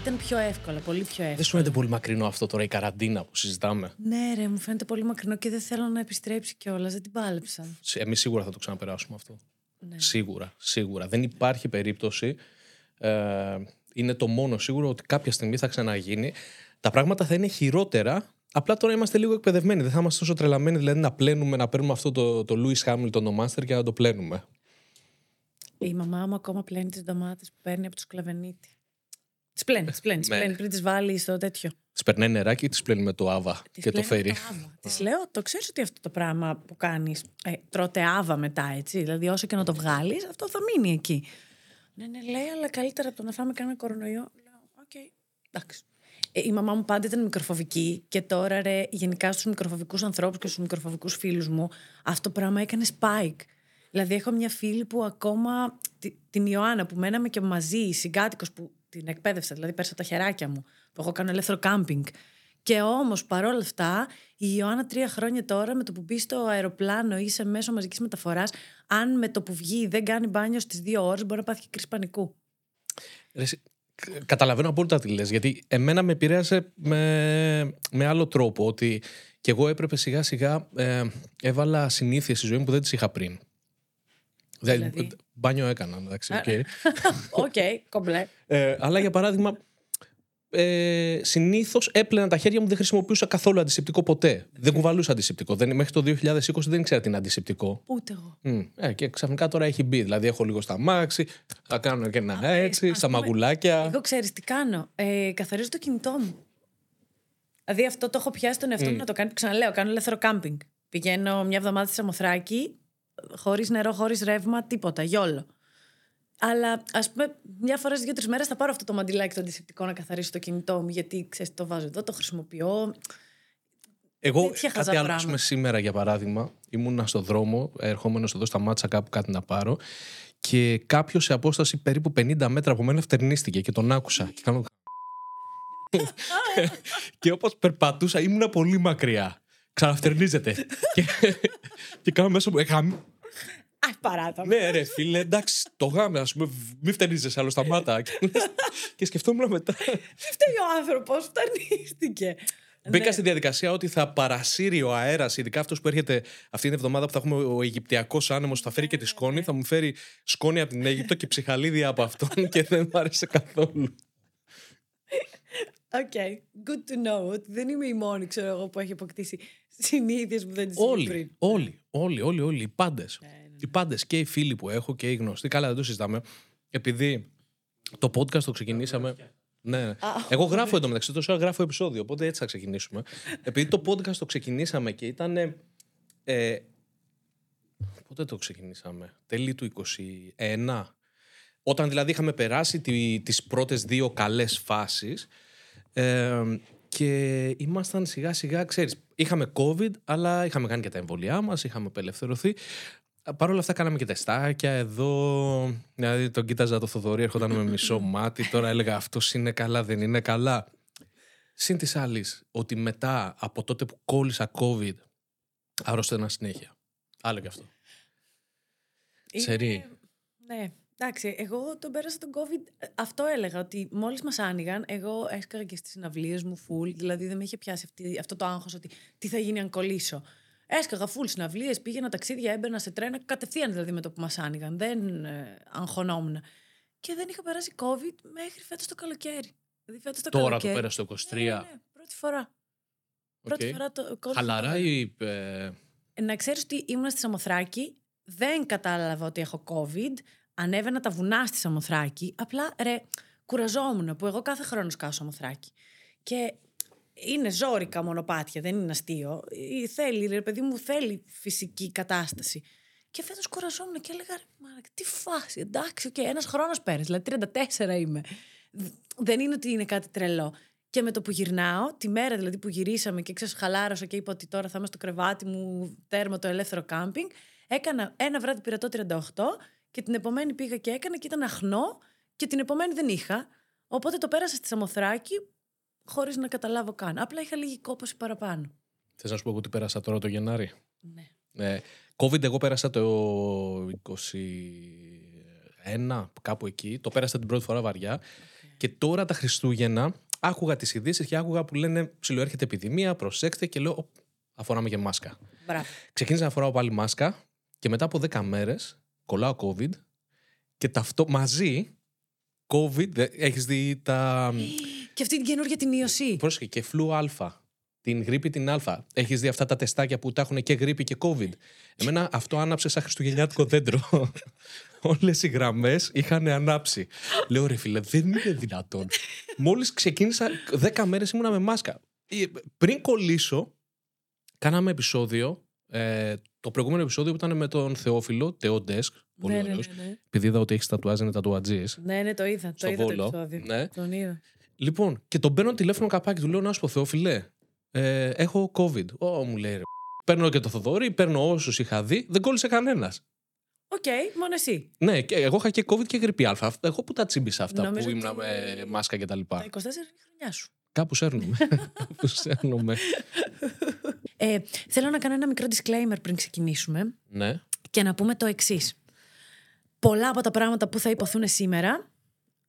ήταν πιο εύκολο, πολύ πιο εύκολο. Δεν σου φαίνεται πολύ μακρινό αυτό τώρα η καραντίνα που συζητάμε; Ναι, ρε, μου φαίνεται πολύ μακρινό και δεν θέλω να επιστρέψει κιόλας. Δεν την πάλεψα. Εμείς σίγουρα θα το ξαναπεράσουμε αυτό. Ναι. Σίγουρα, σίγουρα. Δεν υπάρχει περίπτωση. Ε, είναι το μόνο σίγουρο ότι κάποια στιγμή θα ξαναγίνει. Τα πράγματα θα είναι χειρότερα. Απλά τώρα είμαστε λίγο εκπαιδευμένοι. Δεν θα είμαστε τόσο τρελαμένοι δηλαδή να πλένουμε, να παίρνουμε αυτό το, το Lewis Hamilton, το Master και να το πλένουμε. Η μαμά μου ακόμα πλένει τις ντομάτες που παίρνει από τον Σκλαβενίτη. Τις πλένει, τις πλένει, τις Ναι. πλένει πριν τις βάλεις στο τέτοιο. Τις περνάει νεράκι ή τις πλένει με το AVA Τις και το πλένει φέρει. με άβα. Της λέω, το ξέρεις ότι αυτό το πράγμα που κάνεις. Ε, τρώτε AVA μετά, έτσι. Δηλαδή, όσο και να το βγάλεις, αυτό θα μείνει εκεί. Ναι, ναι, λέει, αλλά καλύτερα από το να φάμε κανένα κορονοϊό. Λέω, οκ, εντάξει. Ε, η μαμά μου πάντα ήταν μικροφοβική και τώρα ρε, γενικά στους μικροφοβικούς ανθρώπους και στους μικροφοβικούς φίλους μου αυτό το πράγμα έκανε spike. Δηλαδή έχω μια φίλη που ακόμα, τη- την Ιωάννα που μέναμε και μαζί, συγκάτοικος που την εκπαίδευσα, δηλαδή πέρασα τα χεράκια μου, που εγώ κάνω ελεύθερο κάμπινγκ. Και όμως παρόλα αυτά η Ιωάννα τρία χρόνια τώρα με το που μπει στο αεροπλάνο ή σε μέσο μαζικής μεταφοράς αν με το που βγει δεν κάνει μπάνιο στις δύο ώρες μπορεί να πάθει και κρίση πανικού. Ρε, εσύ, κα- Καταλαβαίνω απόλυτα τι λες, γιατί εμένα με επηρέασε με, με άλλο τρόπο, ότι και εγώ έπρεπε σιγά σιγά, ε, έβαλα συνήθειες στη ζωή μου που δεν τις είχα πριν. Δηλαδή, Δηλαδή; Μπάνιο έκανα, εντάξει, οκ. Οκ, κομπλέ. ε, αλλά για παράδειγμα, ε, συνήθως έπλαινα τα χέρια μου, δεν χρησιμοποιούσα καθόλου αντισηπτικό ποτέ. Δεν κουβαλούσα αντισηπτικό. Δεν, μέχρι το 2020 δεν ήξερα τι είναι αντισηπτικό. Ούτε εγώ. Μμ, ε, και ξαφνικά τώρα έχει μπει. Δηλαδή, έχω λίγο στ' αμάξι, θα κάνω και ένα έτσι, ας τα πούμε, μαγουλάκια. Εγώ ξέρεις τι κάνω. Ε, καθαρίζω το κινητό μου. Δηλαδή αυτό το έχω πιάσει τον εαυτό μου να το κάνει. Ξαναλέω, κάνω ελεύθερο κάμπινγκ. Πηγαίνω μια εβδομάδα στη Σαμοθράκη, χωρίς νερό, χωρίς ρεύμα, τίποτα, γιόλο. Αλλά ας πούμε, μια φορά σε δύο-τρεις μέρες θα πάρω αυτό το μαντιλάκι το αντισηπτικό να καθαρίσω το κινητό μου, γιατί ξέρεις, το βάζω εδώ, το χρησιμοποιώ. Εγώ τέτοια χαζά κάτι άλλο, ας πράγματα. πούμε, σήμερα για παράδειγμα, ήμουνα στο δρόμο, ερχόμενος εδώ στα μάτσα κάπου κάτι να πάρω και κάποιος σε απόσταση περίπου 50 μέτρα από μένα φτερνίστηκε και τον άκουσα. Και, κάνω... και όπως περπατούσα, ήμουνα πολύ μακριά. Ξαναφτερνίζεται. και, και κάνω μέσα μου. Ε, γαμ- Α, παράτα. ναι, ρε φίλε, εντάξει, το γάμε, ας πούμε, μη φτερνίζεσαι άλλο, σταμάτα. και σκεφτόμουν μετά. Δεν φταίει ο άνθρωπος, φτανίστηκε. Μπήκα Ναι. στη διαδικασία ότι θα παρασύρει ο αέρας, ειδικά αυτός που έρχεται αυτή την εβδομάδα που θα έχουμε ο Αιγυπτιακός άνεμος, θα φέρει και τη σκόνη. Θα μου φέρει σκόνη από την Αίγυπτο και ψυχαλίδια από αυτόν και δεν μου άρεσε καθόλου. Οκ, good to know ότι δεν είμαι η μόνη, ξέρω εγώ, που έχει αποκτήσει συνήθειες που δεν τις είχε Όλοι, πριν. όλοι, όλοι, όλοι, όλοι, οι πάντες. Ναι, ναι, Οι πάντες και οι φίλοι που έχω και οι γνωστοί. Καλά, δεν το συζητάμε. Επειδή το podcast το ξεκινήσαμε. Ναι. Εγώ γράφω εντωμεταξύ, τόση ώρα γράφω επεισόδιο, οπότε έτσι θα ξεκινήσουμε. Επειδή το podcast το ξεκινήσαμε και ήταν. Ε, πότε το ξεκινήσαμε, τέλη του 21. Όταν δηλαδή είχαμε περάσει τη, τις πρώτες δύο καλές φάσεις ε, και ήμασταν σιγά σιγά, ξέρεις, είχαμε COVID, αλλά είχαμε κάνει και τα εμβολιά μας, είχαμε απελευθερωθεί. Παρ' όλα αυτά κάναμε και τεστάκια εδώ. Δηλαδή τον κοίταζα το Θοδωρή, έρχονταν με μισό μάτι. Τώρα έλεγα αυτός είναι καλά, δεν είναι καλά. Συν της άλλης, ότι μετά από τότε που κόλλησα COVID, αρρώστηνα συνέχεια. Άλλο και αυτό. Είναι- Σερί. Ναι. Εντάξει, εγώ τον πέρασα τον COVID. ε, Αυτό έλεγα, ότι μόλις μας άνοιγαν, εγώ έσκαγα και στις συναυλίες μου full. Δηλαδή δεν με είχε πιάσει αυτή, αυτό το άγχος ότι τι θα γίνει αν κολλήσω. Έσκαγα full συναυλίες, πήγαινα ταξίδια, έμπαινα σε τρένα, κατευθείαν δηλαδή με το που μας άνοιγαν. Δεν ε, αγχωνόμουν. Και δεν είχα περάσει COVID μέχρι φέτος το καλοκαίρι. Δηλαδή φέτος το Τώρα το καλοκαίρι. πέρασε το 23. Ναι, ναι, ναι, πρώτη φορά. Πρώτη Οκ. φορά το COVID. Χαλαρά ή. ε, Να ξέρεις ότι ήμουν στη Σαμοθράκη, δεν κατάλαβα ότι έχω COVID, ανέβαινα τα βουνά στη Σαμοθράκη, απλά ρε, κουραζόμουν που εγώ κάθε χρόνο σκάω Σαμοθράκη. Και είναι ζόρικα μονοπάτια, δεν είναι αστείο. Ε, Θέλει, ρε παιδί μου, θέλει φυσική κατάσταση. Και φέτος κουραζόμουν και έλεγα, ρε, μάνα, τι φάση, εντάξει, οκ, ένας χρόνος πέρασε, δηλαδή 34 είμαι. Δ- Δεν είναι ότι είναι κάτι τρελό. Και με το που γυρνάω, τη μέρα δηλαδή που γυρίσαμε και ξέρεις χαλάρωσα και είπα ότι τώρα θα είμαι στο κρεβάτι μου τέρμα το ελεύθερο κάμπινγκ, έκανα ένα βράδυ πειρατό 38 και την επομένη πήγα και έκανα και ήταν αχνό και την επομένη δεν είχα. Οπότε το πέρασα στη Σαμοθράκη χωρίς να καταλάβω καν. Απλά είχα λίγη κόπωση παραπάνω. Θες να σου πω εγώ τι πέρασα τώρα το Γενάρη; Ναι. Ε, COVID εγώ πέρασα το 21, κάπου εκεί. Το πέρασα την πρώτη φορά βαριά. Και τώρα τα Χριστούγεννα άκουγα τις ειδήσεις και άκουγα που λένε ψιλοέρχεται επιδημία, προσέξτε και λέω, «Οπ, αφοράμε και μάσκα. Μπράβο. Ξεκίνησα να φοράω πάλι μάσκα και μετά από 10 μέρες κολλάω COVID και ταυτό μαζί COVID. Έχεις δει τα. Και αυτή την καινούργια την ίωση. Πρόσεχε και φλου Α. Την γρήπη την Α. Έχεις δει αυτά τα τεστάκια που τα έχουν και γρήπη και COVID. Εμένα αυτό άναψε σαν χριστουγεννιάτικο δέντρο. Όλες οι γραμμές είχαν ανάψει. Λέω ρε φίλε, δεν είναι δυνατόν. Μόλις ξεκίνησα, 10 μέρες ήμουνα με μάσκα. Ε, Πριν κολλήσω, κάναμε επεισόδιο. Ε, το προηγούμενο επεισόδιο που ήταν με τον Θεόφιλο, Τεό Desk. Πολύ Ναι, ναι, ωραίος. ναι, ναι. Επειδή είδα ότι έχεις τατουάζ, είναι τατουατζής. Ναι, ναι, το είδα. Το Στο είδα το Βόλο. επεισόδιο. Ναι. Τον είδα. Λοιπόν, και τον παίρνω τηλέφωνο καπάκι, του λέω να σου πω Θεόφιλε, ε, έχω COVID. Ω, μου λέει ρε. Παίρνω και το Θοδωρή, παίρνω όσους είχα δει, δεν κόλλησε κανένας. Οκ, μόνο εσύ. Ναι, και εγώ είχα και COVID και γρίπη Α. Αυτά- Εγώ που τα τσίμπησα αυτά Νομίζω που ήμουν ότι- με μάσκα και τα λοιπά. Τα 24 είναι η χρονιά σου. Κάπου σέρνουμε. Κάπου σέρνουμε. Ε, θέλω να κάνω ένα μικρό disclaimer πριν ξεκινήσουμε ναι. και να πούμε το εξής. Πολλά από τα πράγματα που θα ειπωθούν σήμερα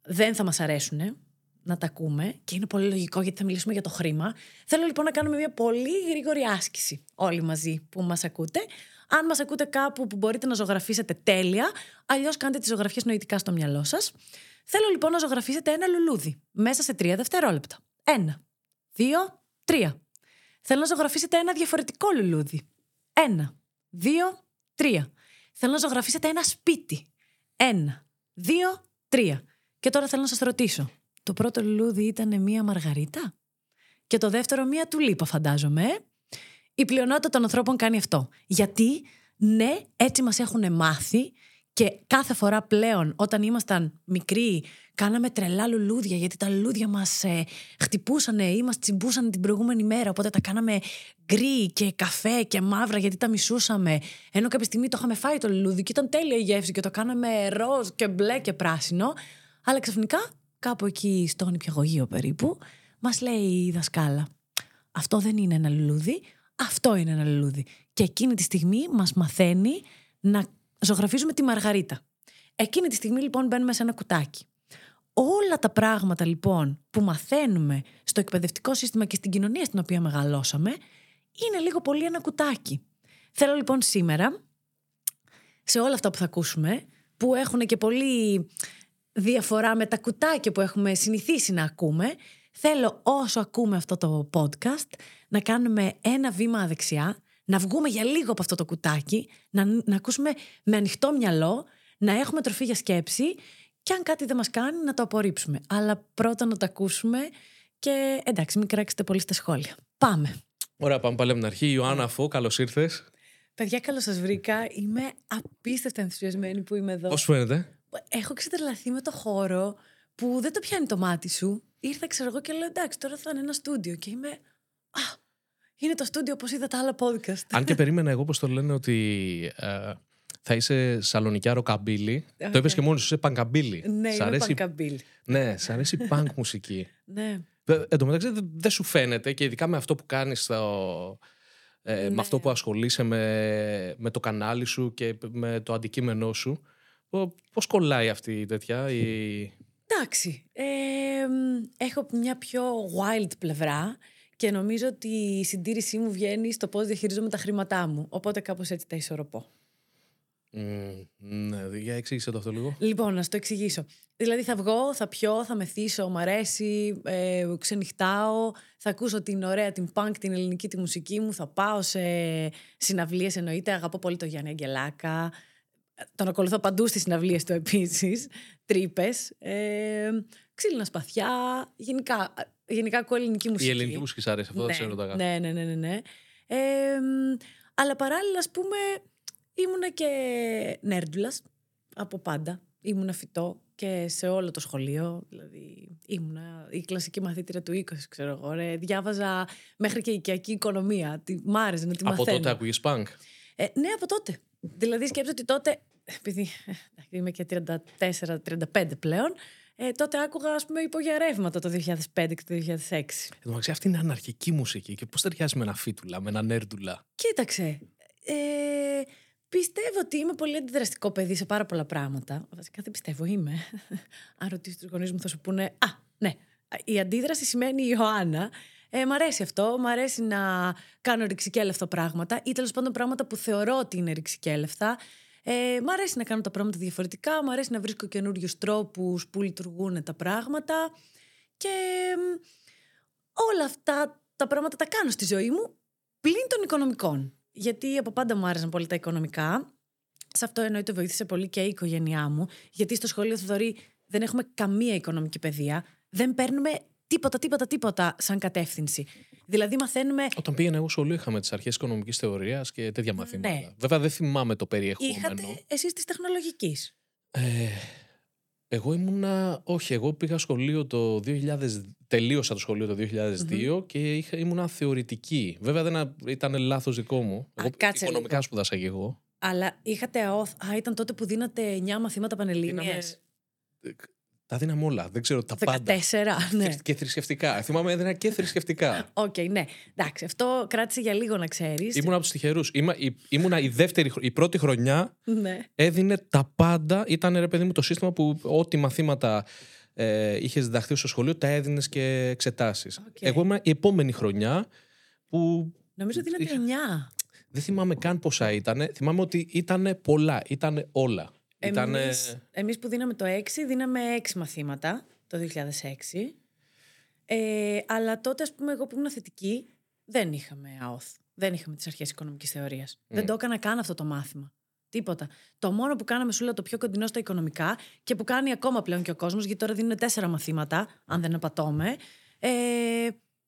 δεν θα μας αρέσουν να τα ακούμε και είναι πολύ λογικό γιατί θα μιλήσουμε για το χρήμα. Θέλω λοιπόν να κάνουμε μια πολύ γρήγορη άσκηση όλοι μαζί που μας ακούτε. Αν μας ακούτε κάπου που μπορείτε να ζωγραφίσετε τέλεια, αλλιώς κάντε τις ζωγραφιές νοητικά στο μυαλό σας. Θέλω λοιπόν να ζωγραφίσετε ένα λουλούδι μέσα σε τρία δευτερόλεπτα. Ένα, δύο, τρία. Θέλω να ζωγραφίσετε ένα διαφορετικό λουλούδι. Ένα, δύο, τρία. Θέλω να ζωγραφίσετε ένα σπίτι. Ένα, δύο, τρία. Και τώρα θέλω να σας ρωτήσω. Το πρώτο λουλούδι ήταν μία μαργαρίτα; Και το δεύτερο μία τουλίπα φαντάζομαι. ε; Η πλειονότητα των ανθρώπων κάνει αυτό. Γιατί, ναι, έτσι μας έχουν μάθει και κάθε φορά πλέον όταν ήμασταν μικροί κάναμε τρελά λουλούδια γιατί τα λουλούδια μας ε, χτυπούσανε ή μας τσιμπούσαν την προηγούμενη μέρα. Οπότε τα κάναμε γκρι και καφέ και μαύρα γιατί τα μισούσαμε. Ενώ κάποια στιγμή το είχαμε φάει το λουλούδι και ήταν τέλεια η γεύση και το κάναμε ροζ και μπλε και πράσινο. Αλλά ξαφνικά κάπου εκεί στο νηπιαγωγείο περίπου μας λέει η δασκάλα αυτό δεν είναι ένα λουλούδι, αυτό είναι ένα λουλούδι. Και εκείνη τη στιγμή μας μαθαίνει να ζωγραφίζουμε τη μαργαρίτα. Εκείνη τη στιγμή λοιπόν μπαίνουμε σε ένα κουτάκι. Όλα τα πράγματα λοιπόν που μαθαίνουμε στο εκπαιδευτικό σύστημα και στην κοινωνία στην οποία μεγαλώσαμε είναι λίγο πολύ ένα κουτάκι. Θέλω λοιπόν σήμερα σε όλα αυτά που θα ακούσουμε που έχουν και πολύ διαφορά με τα κουτάκια που έχουμε συνηθίσει να ακούμε θέλω όσο ακούμε αυτό το podcast να κάνουμε ένα βήμα δεξιά να βγούμε για λίγο από αυτό το κουτάκι να, να ακούσουμε με ανοιχτό μυαλό να έχουμε τροφή για σκέψη και αν κάτι δεν μας κάνει να το απορρίψουμε αλλά πρώτα να το ακούσουμε και εντάξει μην κράξετε πολύ στα σχόλια πάμε Ωραία, πάμε πάλι από την αρχή. Ιωάννα Φω, καλώς ήρθες. Παιδιά, καλώς σας βρήκα. Είμαι απίστευτα ενθουσιασμένη που είμαι εδώ. Πώς φαίνεται; Έχω ξετρελαθεί με το χώρο που δεν το πιάνει το μάτι σου. Ήρθα, ξέρω εγώ, και λέω εντάξει, τώρα θα είναι ένα στούντιο. Και είμαι. Α, είναι το στούντιο όπως είδα τα άλλα podcast. Αν και περίμενα εγώ, πώ το λένε, ότι ε, θα είσαι σαλονικιά ροκαμπίλι. Το είπες και μόνος σου, είσαι πανκαμπίλι. ναι, Σ' είμαι αρέσει, πανκαμπίλ. ναι, σ' αρέσει η πανκ μουσική. Ναι. Ε, Εν τω μεταξύ δεν δεν σου φαίνεται και ειδικά με αυτό που κάνεις στο, ε, Ναι. με αυτό που ασχολείσαι με, με το κανάλι σου και με το αντικείμενό σου Πο- πώς κολλάει αυτή η τέτοια η... Εντάξει. Ε, μ, έχω μια πιο wild πλευρά και νομίζω ότι η συντήρησή μου βγαίνει στο πώς διαχειρίζομαι τα χρήματά μου. Οπότε κάπως έτσι τα ισορροπώ. Μμ, ναι, για εξήγησε το αυτό λίγο Λοιπόν, να σου το εξηγήσω. Δηλαδή θα βγω, θα πιω, θα μεθύσω, μ' αρέσει, ε, ξενυχτάω, θα ακούσω την ωραία, την punk, την ελληνική τη μουσική μου, θα πάω σε συναυλίες εννοείται, αγαπώ πολύ το Γιάννη Αγγελάκα, τον ακολουθώ παντού στις συναυλίες του επίσης, τρύπες, ε, ξύλινα σπαθιά, γενικά, γενικά ακούω ελληνική μουσική. η ελληνική μουσική σ' αρέσει αυτό δεν ξέρω τα Ναι, ναι, ναι, ναι. ναι. Ε, μ, αλλά παράλληλα, ας πούμε, ήμουνα και νέρντουλας από πάντα. Ήμουνα φυτό και σε όλο το σχολείο. Δηλαδή, ήμουνα η κλασική μαθήτρια του 20, ξέρω εγώ. Ρε. Διάβαζα μέχρι και οικιακή οικονομία. Τι, μ' άρεσε να τη από μαθαίνω. τότε ακούγες πανκ Ε, ναι, από τότε. Δηλαδή, σκέψω ότι τότε. Επειδή ε, εντάξει, είμαι και 34-35 πλέον, ε, τότε άκουγα, ας πούμε, υπογειαρεύματα το 2005 και το 2006. Εν τω μεταξύ αυτή είναι αναρχική μουσική και πώς ταιριάζει με ένα φίτουλα, με ένα νέρντουλα Κοίταξε. Ε, Πιστεύω ότι είμαι πολύ αντιδραστικό παιδί σε πάρα πολλά πράγματα. Βασικά δεν πιστεύω, είμαι. Αν ρωτήσεις τους γονείς μου, θα σου πούνε Α, ναι. Η αντίδραση σημαίνει Ιωάννα. Ε, μ' αρέσει αυτό. Μ' αρέσει να κάνω ρηξικέλευτα πράγματα ή τέλος πάντων πράγματα που θεωρώ ότι είναι ρηξικέλευτα. Ε, μ' αρέσει να κάνω τα πράγματα διαφορετικά. Μ' αρέσει να βρίσκω καινούριους τρόπους που λειτουργούν τα πράγματα. Και όλα αυτά τα πράγματα τα κάνω στη ζωή μου πλην των οικονομικών. Γιατί από πάντα μου άρεσαν πολύ τα οικονομικά. Σε αυτό εννοείται βοήθησε πολύ και η οικογένειά μου. Γιατί στο σχολείο Θοδωρή δεν έχουμε καμία οικονομική παιδεία. Δεν παίρνουμε τίποτα, τίποτα, τίποτα σαν κατεύθυνση. Δηλαδή μαθαίνουμε. Όταν πήγαινα εγώ σχολείο είχαμε τις αρχές οικονομικής θεωρίας και τέτοια μαθήματα. Ναι. Βέβαια δεν θυμάμαι το περιεχόμενο. Είχατε εσείς τη τεχνολογικής; Ε, εγώ ήμουνα. Όχι, εγώ πήγα σχολείο το 2000. Τελείωσα το σχολείο το 2002 και είχα, ήμουνα θεωρητική. Βέβαια δεν ήταν λάθος δικό μου. Α, εγώ κάτσε οικονομικά λίγο. σπουδάσα και εγώ. Αλλά είχατε ΑΟΘ. Α, ήταν τότε που δίνατε 9 μαθήματα πανελλήνιες. Τα δίναμε όλα. Δεν ξέρω τα 14, πάντα. ναι. Και θρησκευτικά. Θυμάμαι έδινα και θρησκευτικά. OK, okay, ναι. Εντάξει, αυτό κράτησε για λίγο να ξέρεις. Ήμουν από τους τυχερούς. Ήμουνα η, δεύτερη, η πρώτη χρονιά. Ναι. Έδινε τα πάντα. Ήταν ρε παιδί μου το σύστημα που ό,τι μαθήματα ε, είχες διδαχθεί στο σχολείο τα έδινες και εξετάσεις. Okay. Εγώ ήμουν η επόμενη χρονιά που. Νομίζω ότι είναι 9. Δεν θυμάμαι καν πόσα ήταν. Θυμάμαι ότι ήταν πολλά. Ήταν όλα. Εμείς, εμείς που δίναμε το 6, δίναμε 6 μαθήματα το 2006. Ε, αλλά τότε, ας πούμε, εγώ που ήμουν θετική, δεν είχαμε ΑΟΘ. Δεν είχαμε τις αρχές οικονομικής θεωρίας. Δεν το έκανα καν αυτό το μάθημα. Τίποτα. Το μόνο που κάναμε, σου λέω, το πιο κοντινό στα οικονομικά και που κάνει ακόμα πλέον και ο κόσμος, γιατί τώρα δίνουν τέσσερα μαθήματα, αν δεν απατώμε, ε,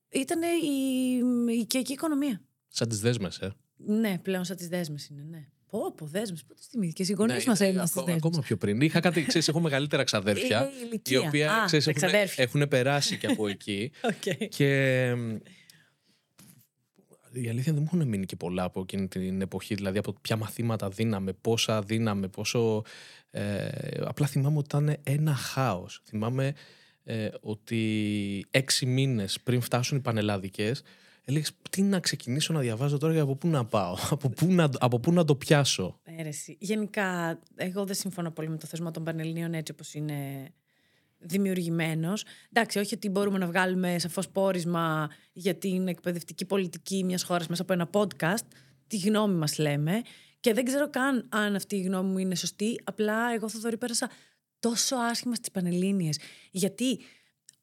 ήταν η, η οικιακή οικονομία. Σαν τις δέσμες, ε. Ναι, πλέον σαν τις δέσμες είναι, ναι. Πω, πω, δέσμες. Πότε θυμήθηκες. Οι γονείς ναι, μας έγιναν στι Ακόμα πιο πριν. Είχα κάτι, ξέρεις, έχω μεγαλύτερα ξαδέρφια. οι οποία ξέρεις, έχουν, έχουν, περάσει και από εκεί. okay. Και η αλήθεια δεν μου έχουν μείνει και πολλά από εκείνη την εποχή. Δηλαδή από ποια μαθήματα δίναμε, πόσα δίναμε, πόσο. Ε, απλά θυμάμαι ότι ήταν ένα χάος. Θυμάμαι ε, ότι έξι μήνες πριν φτάσουν οι πανελλαδικές έλεγες τι να ξεκινήσω να διαβάζω τώρα και από πού να πάω, από πού να, από πού να το πιάσω. Έρεση. Γενικά, εγώ δεν συμφωνώ πολύ με το θεσμό των Πανελληνίων έτσι όπως είναι δημιουργημένος. Εντάξει, όχι ότι μπορούμε να βγάλουμε σαφώς πόρισμα για την εκπαιδευτική πολιτική μιας χώρας μέσα από ένα podcast. Τη γνώμη μας λέμε. Και δεν ξέρω καν αν αυτή η γνώμη μου είναι σωστή. Απλά εγώ θα δω πέρασα τόσο άσχημα στις Πανελλήνιες. Γιατί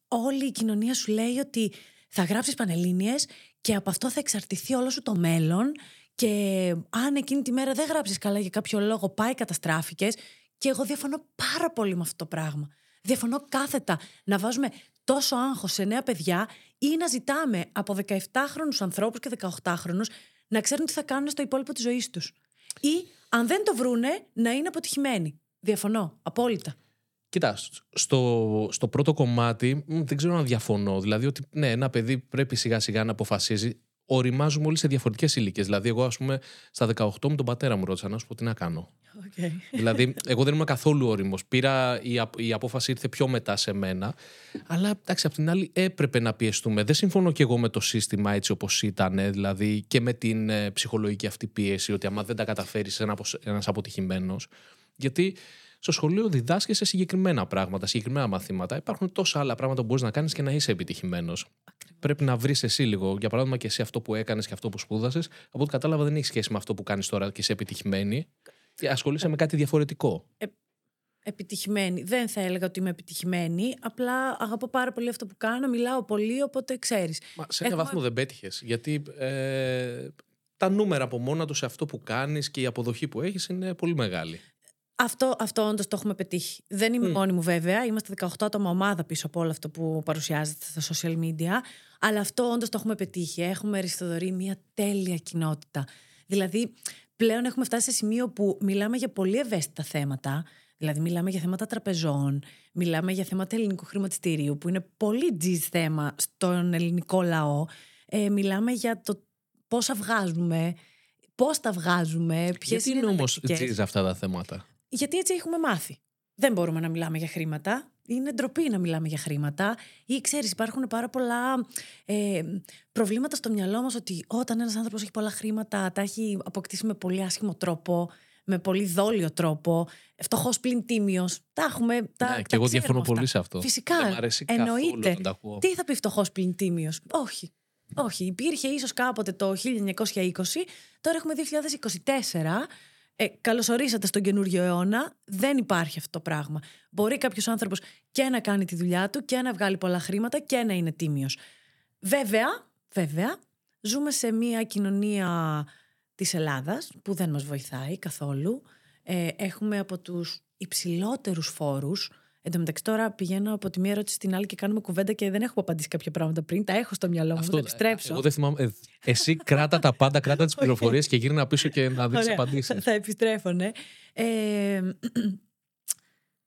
όλη η κοινωνία σου λέει ότι θα γράψεις Πανελλήνιες και από αυτό θα εξαρτηθεί όλο σου το μέλλον και αν εκείνη τη μέρα δεν γράψεις καλά για κάποιο λόγο πάει καταστράφηκες και εγώ διαφωνώ πάρα πολύ με αυτό το πράγμα. Διαφωνώ κάθετα να βάζουμε τόσο άγχος σε νέα παιδιά ή να ζητάμε από 17χρονους ανθρώπους και 18χρονους να ξέρουν τι θα κάνουν στο υπόλοιπο της ζωής τους. Ή αν δεν το βρούνε να είναι αποτυχημένοι. Διαφωνώ, απόλυτα. Κοίτα, στο, στο πρώτο κομμάτι δεν ξέρω αν διαφωνώ. Δηλαδή ότι ναι, ένα παιδί πρέπει σιγά σιγά να αποφασίζει. Οριμάζουμε όλοι σε διαφορετικές ηλικίες. Δηλαδή, εγώ, ας πούμε, στα 18 μου τον πατέρα μου ρώτησα να σου πω τι να κάνω. Okay. δηλαδή, εγώ δεν ήμουν καθόλου όριμος. Πήρα, η, η απόφαση ήρθε πιο μετά σε μένα. Αλλά εντάξει, απ' την άλλη έπρεπε να πιεστούμε. Δεν συμφωνώ και εγώ με το σύστημα έτσι όπως ήταν. Δηλαδή, και με την ε, ψυχολογική αυτή πίεση, ότι άμα δεν τα καταφέρεις ένας αποτυχημένος. Γιατί στο σχολείο διδάσκεσαι συγκεκριμένα πράγματα, συγκεκριμένα μαθήματα. Υπάρχουν τόσα άλλα πράγματα που μπορείς να κάνεις και να είσαι επιτυχημένος. Πρέπει να βρεις εσύ λίγο. Για παράδειγμα, και εσύ αυτό που έκανες και αυτό που σπούδασες, από ό,τι κατάλαβα δεν έχει σχέση με αυτό που κάνεις τώρα και είσαι επιτυχημένη. Και ασχολείσαι με κάτι διαφορετικό. Ε, επιτυχημένη. Δεν θα έλεγα ότι είμαι επιτυχημένη. Απλά αγαπώ πάρα πολύ αυτό που κάνω, μιλάω πολύ, οπότε ξέρεις. Μα σε ένα βαθμό δεν πέτυχες. Γιατί ε, τα νούμερα από μόνα τους σε αυτό που κάνεις και η αποδοχή που έχεις είναι πολύ μεγάλη. Αυτό, αυτό όντως το έχουμε πετύχει. Δεν είμαι mm. μόνη μου, βέβαια. Είμαστε 18 άτομα ομάδα πίσω από όλο αυτό που παρουσιάζεται στα social media. Αλλά αυτό όντως το έχουμε πετύχει. Έχουμε αριστοδορεί μια τέλεια κοινότητα. Δηλαδή, πλέον έχουμε φτάσει σε σημείο που μιλάμε για πολύ ευαίσθητα θέματα. Δηλαδή, μιλάμε για θέματα τραπεζών, μιλάμε για θέματα ελληνικού χρηματιστηρίου, που είναι πολύ τζιζ θέμα στον ελληνικό λαό. Ε, μιλάμε για το πόσα βγάζουμε, πώς τα βγάζουμε, ποιες είναι. είναι όμως τζιζ αυτά τα θέματα; Γιατί έτσι έχουμε μάθει. Δεν μπορούμε να μιλάμε για χρήματα. Είναι ντροπή να μιλάμε για χρήματα. Ή ξέρεις, υπάρχουν πάρα πολλά ε, προβλήματα στο μυαλό μας ότι όταν ένας άνθρωπος έχει πολλά χρήματα, τα έχει αποκτήσει με πολύ άσχημο τρόπο. με πολύ δόλιο τρόπο. Φτωχός πλην τίμιος. Τα έχουμε. Τα, Ναι, τα και εγώ ξέρουμε διαφωνώ αυτά. πολύ σε αυτό. Φυσικά. Δεν μ' αρέσει εννοείται. καθόλου να τα ακούω. Τι θα πει φτωχός πλην τίμιος; Όχι. Όχι. Υπήρχε ίσως κάποτε το 1920, τώρα έχουμε 2024. Ε, καλωσορίσατε στον καινούριο αιώνα. Δεν υπάρχει αυτό το πράγμα. Μπορεί κάποιος άνθρωπος και να κάνει τη δουλειά του και να βγάλει πολλά χρήματα και να είναι τίμιος. Βέβαια, βέβαια, ζούμε σε μια κοινωνία της Ελλάδας που δεν μας βοηθάει καθόλου. Ε, έχουμε από τους υψηλότερους φόρους. Εν τω μεταξύ τώρα πηγαίνω από τη μία ερώτηση στην άλλη και κάνουμε κουβέντα και δεν έχω απαντήσει κάποια πράγματα πριν. Τα έχω στο μυαλό μου, θα τα επιστρέψω. Εγώ δεν θυμάμαι. ε, εσύ κράτα τα πάντα, κράτα τις πληροφορίες και γύρνα πίσω και να δεις Ωραία. απαντήσεις. Θα, θα επιστρέφω, ναι. Ε,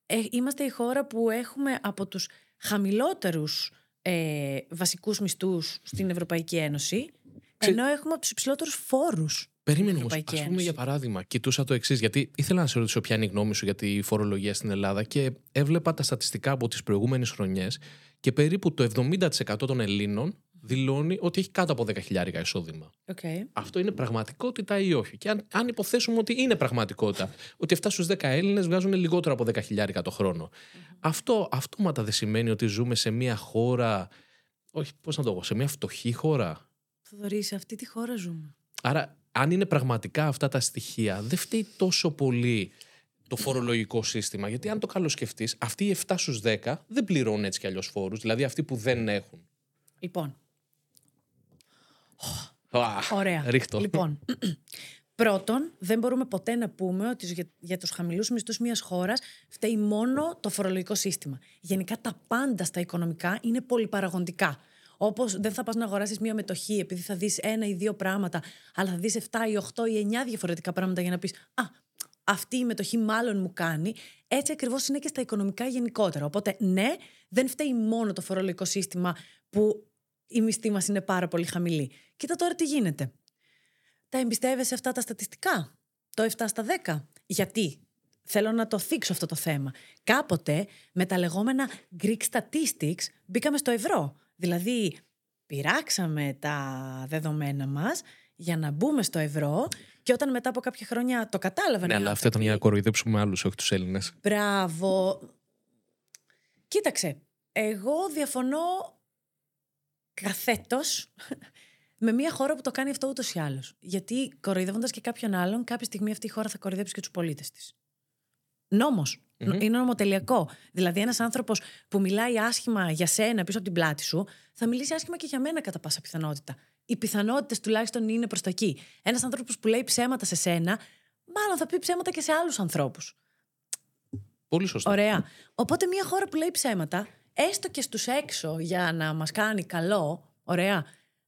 ε, είμαστε η χώρα που έχουμε από τους χαμηλότερους ε, βασικούς μισθούς στην Ευρωπαϊκή Ένωση, Ξε- ενώ έχουμε από τους υψηλότερους φόρους. Περίμενε όμως. Ευρωπαϊκή Α πούμε, Ένωση. για παράδειγμα, κοιτούσα το εξής, γιατί ήθελα να σε ρωτήσω ποια είναι η γνώμη σου για τη φορολογία στην Ελλάδα και έβλεπα τα στατιστικά από τις προηγούμενες χρονιές και περίπου το 70% των Ελλήνων δηλώνει ότι έχει κάτω από 10.000 εισόδημα. Okay. Αυτό είναι πραγματικότητα ή όχι; Και αν, αν υποθέσουμε ότι είναι πραγματικότητα, ότι 7 στους 10 Έλληνες βγάζουν λιγότερο από 10.000 το χρονο Αυτό αυτόματα δεν σημαίνει ότι ζούμε σε μια χώρα. Όχι, πώς να το πω, σε μια φτωχή χώρα; Θοδωρή, σε αυτή τη χώρα ζούμε. Άρα, αν είναι πραγματικά αυτά τα στοιχεία, δεν φταίει τόσο πολύ το φορολογικό σύστημα. Γιατί αν το καλοσκεφτείς, αυτοί οι 7 στους 10 δεν πληρώνουν έτσι κι αλλιώς φόρους. Δηλαδή αυτοί που δεν έχουν. Λοιπόν, Α, ωραία. Ρίχτω. Λοιπόν, πρώτον, δεν μπορούμε ποτέ να πούμε ότι για, για τους χαμηλούς μισθούς μιας χώρας φταίει μόνο το φορολογικό σύστημα. Γενικά τα πάντα στα οικονομικά είναι πολυπαραγοντικά. Όπως δεν θα πας να αγοράσεις μια μετοχή επειδή θα δεις ένα ή δύο πράγματα, αλλά θα δεις 7 ή 8 ή 9 διαφορετικά πράγματα για να πεις «Α, αυτή η μετοχή μάλλον μου κάνει». Έτσι ακριβώς είναι και στα οικονομικά γενικότερα. Οπότε ναι, δεν φταίει μόνο το φορολογικό σύστημα που η μισθή μας είναι πάρα πολύ χαμηλή. Κοίτα τώρα τι γίνεται. Τα εμπιστεύεσαι αυτά τα στατιστικά, το 7 στα 10. Γιατί; Θέλω να το θίξω αυτό το θέμα. Κάποτε με τα λεγόμενα Greek statistics μπήκαμε στο ευρώ. Δηλαδή πειράξαμε τα δεδομένα μας για να μπούμε στο ευρώ και όταν μετά από κάποια χρόνια το κατάλαβαν. Ναι, οι αλλά αυτό ήταν άνθρωποι, για να κοροϊδέψουμε άλλους, όχι τους Έλληνες. Μπράβο. Κοίταξε, εγώ διαφωνώ καθέτος με μια χώρα που το κάνει αυτό ούτως ή άλλως. Γιατί κοροϊδεύοντας και κάποιον άλλον, κάποια στιγμή αυτή η χώρα θα κοροϊδέψει και τους πολίτες της. Νόμος. Μμμ. Είναι νομοτελειακό. Δηλαδή, ένας άνθρωπος που μιλάει άσχημα για σένα πίσω από την πλάτη σου, θα μιλήσει άσχημα και για μένα κατά πάσα πιθανότητα. Οι πιθανότητες τουλάχιστον είναι προς τα εκεί. Ένας άνθρωπος που λέει ψέματα σε σένα, μάλλον θα πει ψέματα και σε άλλους ανθρώπους. Πολύ σωστό. Ωραία. Οπότε μια χώρα που λέει ψέματα, έστω και στους έξω για να μας κάνει καλό, ωραία,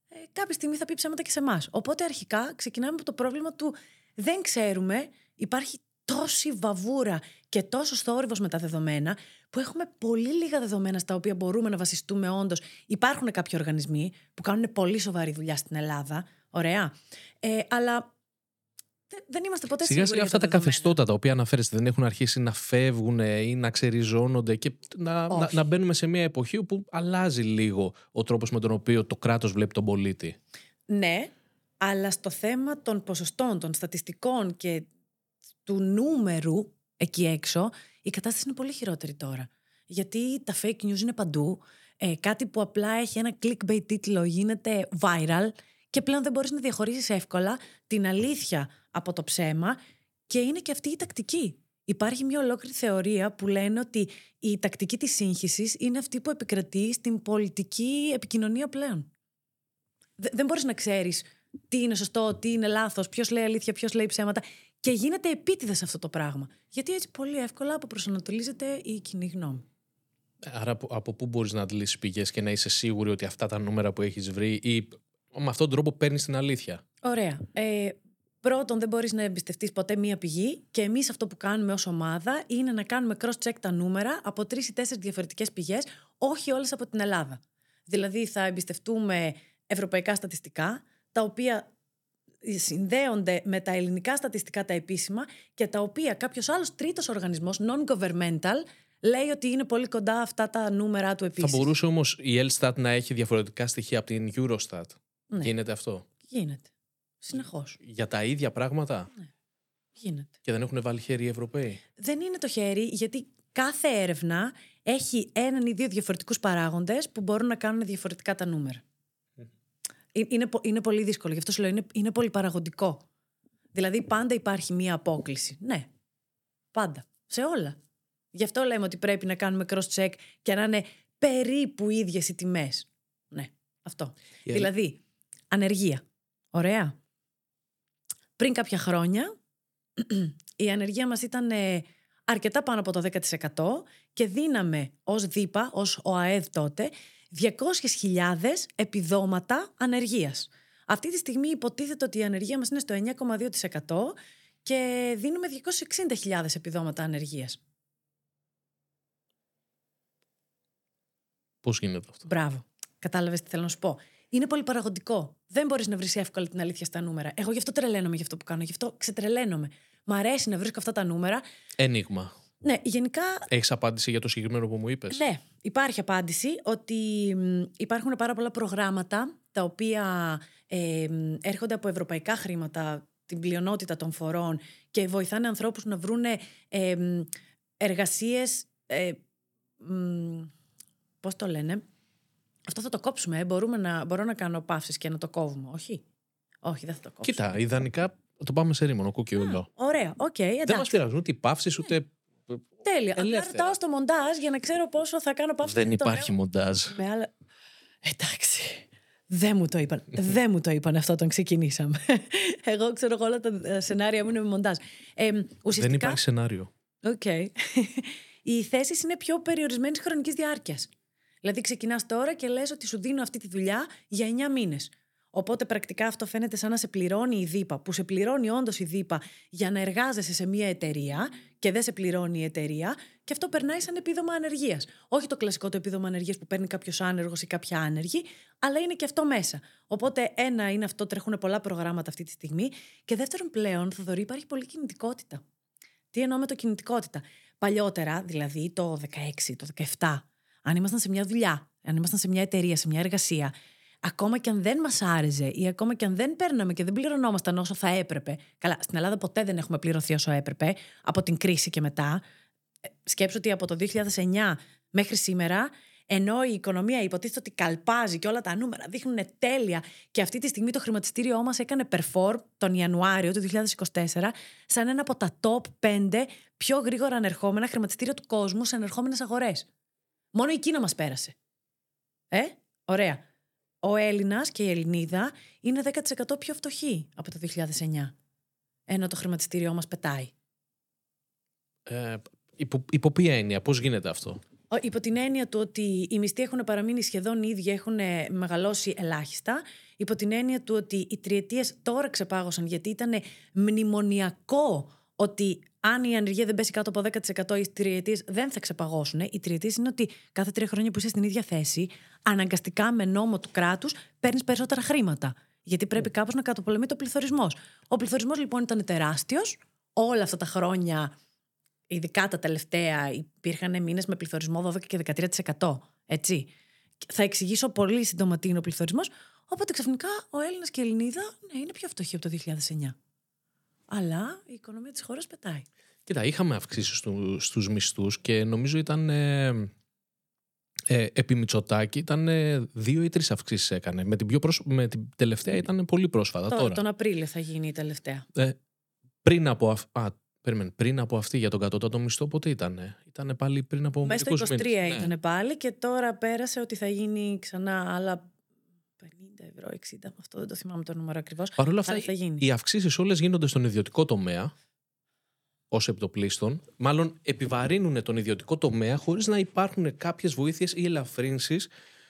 ε, κάποια στιγμή θα πει ψέματα και σε εμάς. Οπότε αρχικά ξεκινάμε από το πρόβλημα του δεν ξέρουμε, υπάρχει τόση βαβούρα και τόσο θόρυβος με τα δεδομένα που έχουμε πολύ λίγα δεδομένα στα οποία μπορούμε να βασιστούμε όντως. Υπάρχουν κάποιοι οργανισμοί που κάνουν πολύ σοβαρή δουλειά στην Ελλάδα, ωραία, ε, αλλά δεν, δεν είμαστε ποτέ Σιγά σίγουροι σιγά για αυτά τα δεδομένα. καθεστώτα τα οποία αναφέρεστε δεν έχουν αρχίσει να φεύγουν ή να ξεριζώνονται και να, να, Όχι. να μπαίνουμε σε μια εποχή όπου αλλάζει λίγο ο τρόπος με τον οποίο το κράτος βλέπει τον πολίτη. Ναι, αλλά στο θέμα των ποσοστών, των στατιστικών και του νούμερου εκεί έξω, η κατάσταση είναι πολύ χειρότερη τώρα. Γιατί τα fake news είναι παντού. Ε, κάτι που απλά έχει ένα clickbait τίτλο γίνεται viral και πλέον δεν μπορείς να διαχωρίσεις εύκολα την αλήθεια από το ψέμα και είναι και αυτή η τακτική. Υπάρχει μια ολόκληρη θεωρία που λένε ότι η τακτική της σύγχυσης είναι αυτή που επικρατεί στην πολιτική επικοινωνία πλέον. Δε- δεν μπορείς να ξέρεις τι είναι σωστό, τι είναι λάθος, ποιος λέει αλήθεια, ποιος λέει ψέματα και γίνεται επίτηδες αυτό το πράγμα. Γιατί έτσι πολύ εύκολα αποπροσανατολίζεται η κοινή γνώμη. Άρα από, από πού μπορείς να αντλήσεις πηγές και να είσαι σίγουρη ότι αυτά τα νούμερα που έχεις βρει ή με αυτόν τον τρόπο παίρνεις την αλήθεια; Ωραία. Ε, πρώτον, δεν μπορείς να εμπιστευτείς ποτέ μία πηγή και εμείς αυτό που κάνουμε ως ομάδα είναι να κάνουμε cross-check τα νούμερα από τρεις ή τέσσερις διαφορετικές πηγές, όχι όλες από την Ελλάδα. Δηλαδή θα εμπιστευτούμε ευρωπαϊκά στατιστικά, τα οποία συνδέονται με τα ελληνικά στατιστικά τα επίσημα και τα οποία κάποιος άλλος τρίτος οργανισμός, non-governmental, λέει ότι είναι πολύ κοντά αυτά τα νούμερα του επίσης. Θα μπορούσε όμως η Elstat να έχει διαφορετικά στοιχεία από την Eurostat. Ναι. Γίνεται αυτό; Γίνεται. Συνεχώς. Για τα ίδια πράγματα; Γίνεται. Και δεν έχουν βάλει χέρι οι Ευρωπαίοι; Δεν είναι το χέρι, γιατί κάθε έρευνα έχει έναν ή δύο διαφορετικούς παράγοντες που μπορούν να κάνουν διαφορετικά τα νούμερα. Ε, Είναι, πο- είναι πολύ δύσκολο, γι' αυτό σου λέω, είναι, είναι πολύ παραγωγικό. Δηλαδή πάντα υπάρχει μία απόκληση. Ναι, πάντα. Σε όλα. Γι' αυτό λέμε ότι πρέπει να κάνουμε cross-check και να είναι περίπου ίδιες οι τιμές. Ναι, αυτό. Η Δηλαδή, ανεργία. Ωραία. Πριν κάποια χρόνια, η ανεργία μας ήταν ε, αρκετά πάνω από το 10% και δίναμε ως ΔΥΠΑ, ως ΟΑΕΔ τότε, 200.000 επιδόματα ανεργίας. Αυτή τη στιγμή υποτίθεται ότι η ανεργία μας είναι στο 9,2% και δίνουμε 260.000 επιδόματα ανεργίας. Πώς γίνεται αυτό; Μπράβο. Κατάλαβες τι θέλω να σου πω. Είναι πολύ παραγωγικό. Δεν μπορείς να βρεις εύκολα την αλήθεια στα νούμερα. Εγώ γι' αυτό τρελαίνομαι γι' αυτό που κάνω. Γι' αυτό ξετρελαίνομαι. Μ' αρέσει να βρίσκω αυτά τα νούμερα. Ένιγμα. Ναι, γενικά. Έχεις απάντηση για το συγκεκριμένο που μου είπες; Ναι, υπάρχει απάντηση ότι μ, υπάρχουν πάρα πολλά προγράμματα τα οποία ε, μ, έρχονται από ευρωπαϊκά χρήματα, την πλειονότητα των φορών και βοηθάνε ανθρώπους να βρούνε ε, μ, εργασίες, ε, μ, πώς το λένε, αυτό θα το κόψουμε, ε. Μπορούμε να, μπορώ να κάνω παύσεις και να το κόβουμε, όχι; Όχι, δεν θα το κόψουμε. Κοίτα, ιδανικά το πάμε σερί, μονοκούκι όλο. Ωραία, οκ, Δεν μας εντάξει. πειράζουν ούτε οι παύσεις ούτε. Τέλεια. Απλά ελεύθερα. ρωτάω στο μοντάζ για να ξέρω πόσο θα κάνω παύση. Δεν γιατί το υπάρχει λέω μοντάζ. Με άλλα... Εντάξει. Δεν μου το είπαν. Δεν μου το είπαν αυτό όταν ξεκινήσαμε. Εγώ ξέρω εγώ όλα τα ε, σενάρια μου είναι με μοντάζ. Ε, ουσιαστικά, Δεν υπάρχει σενάριο. Οκ. Οι θέσεις είναι πιο περιορισμένη χρονικής διάρκειας. Δηλαδή, ξεκινάς τώρα και λες ότι σου δίνω αυτή τη δουλειά για 9 μήνες. Οπότε, πρακτικά αυτό φαίνεται σαν να σε πληρώνει η ΔΥΠΑ, που σε πληρώνει όντως η ΔΥΠΑ για να εργάζεσαι σε μια εταιρεία και δεν σε πληρώνει η εταιρεία, και αυτό περνάει σαν επίδομα ανεργίας. Όχι το κλασικό το επίδομα ανεργίας που παίρνει κάποιος άνεργος ή κάποια άνεργη, αλλά είναι και αυτό μέσα. Οπότε, ένα είναι αυτό, τρέχουν πολλά προγράμματα αυτή τη στιγμή. Και δεύτερον, πλέον, Θοδωρή, υπάρχει πολλή κινητικότητα. Τι εννοώ με το κινητικότητα; Παλιότερα, δηλαδή το 16, το 17, αν ήμασταν σε μια δουλειά, αν ήμασταν σε μια εταιρεία, σε μια εργασία, ακόμα και αν δεν μας άρεσε ή ακόμα και αν δεν παίρναμε και δεν πληρωνόμασταν όσο θα έπρεπε. Καλά, στην Ελλάδα ποτέ δεν έχουμε πληρωθεί όσο έπρεπε, από την κρίση και μετά. Ε, Σκέψου ότι από το 2009 μέχρι σήμερα, ενώ η οικονομία υποτίθεται ότι καλπάζει και όλα τα νούμερα δείχνουν τέλεια και αυτή τη στιγμή το χρηματιστήριό μας έκανε perform τον Ιανουάριο του 2024 σαν ένα από τα top 5 πιο γρήγορα ανερχόμενα χρηματιστήρια του κόσμου σε ανερχόμενες αγορές. Μόνο η Κίνα μας πέρασε. Ε, ωραία. Ο Έλληνας και η Ελληνίδα είναι 10% πιο φτωχοί από το 2009. Ενώ το χρηματιστήριό μας πετάει. Ε, υπό, υπό ποια έννοια, πώς γίνεται αυτό; Ο- Υπό την έννοια του ότι οι μισθοί έχουν παραμείνει σχεδόν οι ίδιοι, έχουν ε, μεγαλώσει ελάχιστα. Υπό την έννοια του ότι οι τριετίες τώρα ξεπάγωσαν γιατί ήταν μνημονιακό ότι αν η ανεργία δεν πέσει κάτω από 10% οι τριετίες δεν θα ξεπαγώσουν. Οι τριετίες είναι ότι κάθε τρία χρόνια που είσαι στην ίδια θέση, αναγκαστικά με νόμο του κράτους παίρνεις περισσότερα χρήματα. Γιατί πρέπει κάπως να καταπολεμεί το πληθωρισμός. Ο πληθωρισμός λοιπόν ήταν τεράστιος. Όλα αυτά τα χρόνια ειδικά τα τελευταία υπήρχαν μήνες με πληθωρισμό 12 και 13%. Έτσι. Και Θα εξηγήσω πολύ σύντομα τι είναι ο πληθωρισμός. Οπότε ξαφνικά ο Έλληνας και η Ελληνίδα ναι, είναι πιο φτωχοί από το 2009. Αλλά η οικονομία της χώρας πετάει. Κοίτα, είχαμε αυξήσεις στου, στους μισθούς και νομίζω ήταν. Ε, ε, επί Μητσοτάκη ήταν ε, δύο ή τρεις αυξήσεις έκανε. Με την, πιο προσ... με την τελευταία ήταν πολύ πρόσφατα Τώρα, τώρα. τον Απρίλιο θα γίνει η τελευταία. Ε, πριν από αυ... Α, περίμενε, πριν από αυτή για τον κατώτατο μισθό πότε ήτανε; Ήτανε πάλι πριν από Μέσα στο μερικούς 23 μήνες. Ναι. ήταν πάλι και τώρα πέρασε ότι θα γίνει ξανά άλλα 50 ευρώ, 60. Αυτό δεν το θυμάμαι το νούμερο ακριβώς. Παρ' όλα αυτά, Αλλά θα γίνει. οι αυξήσεις όλες γίνονται στον ιδιωτικό τομέα ως επιτοπλίστων. Μάλλον επιβαρύνουν τον ιδιωτικό τομέα χωρίς να υπάρχουν κάποιες βοήθειες ή ελαφρύνσεις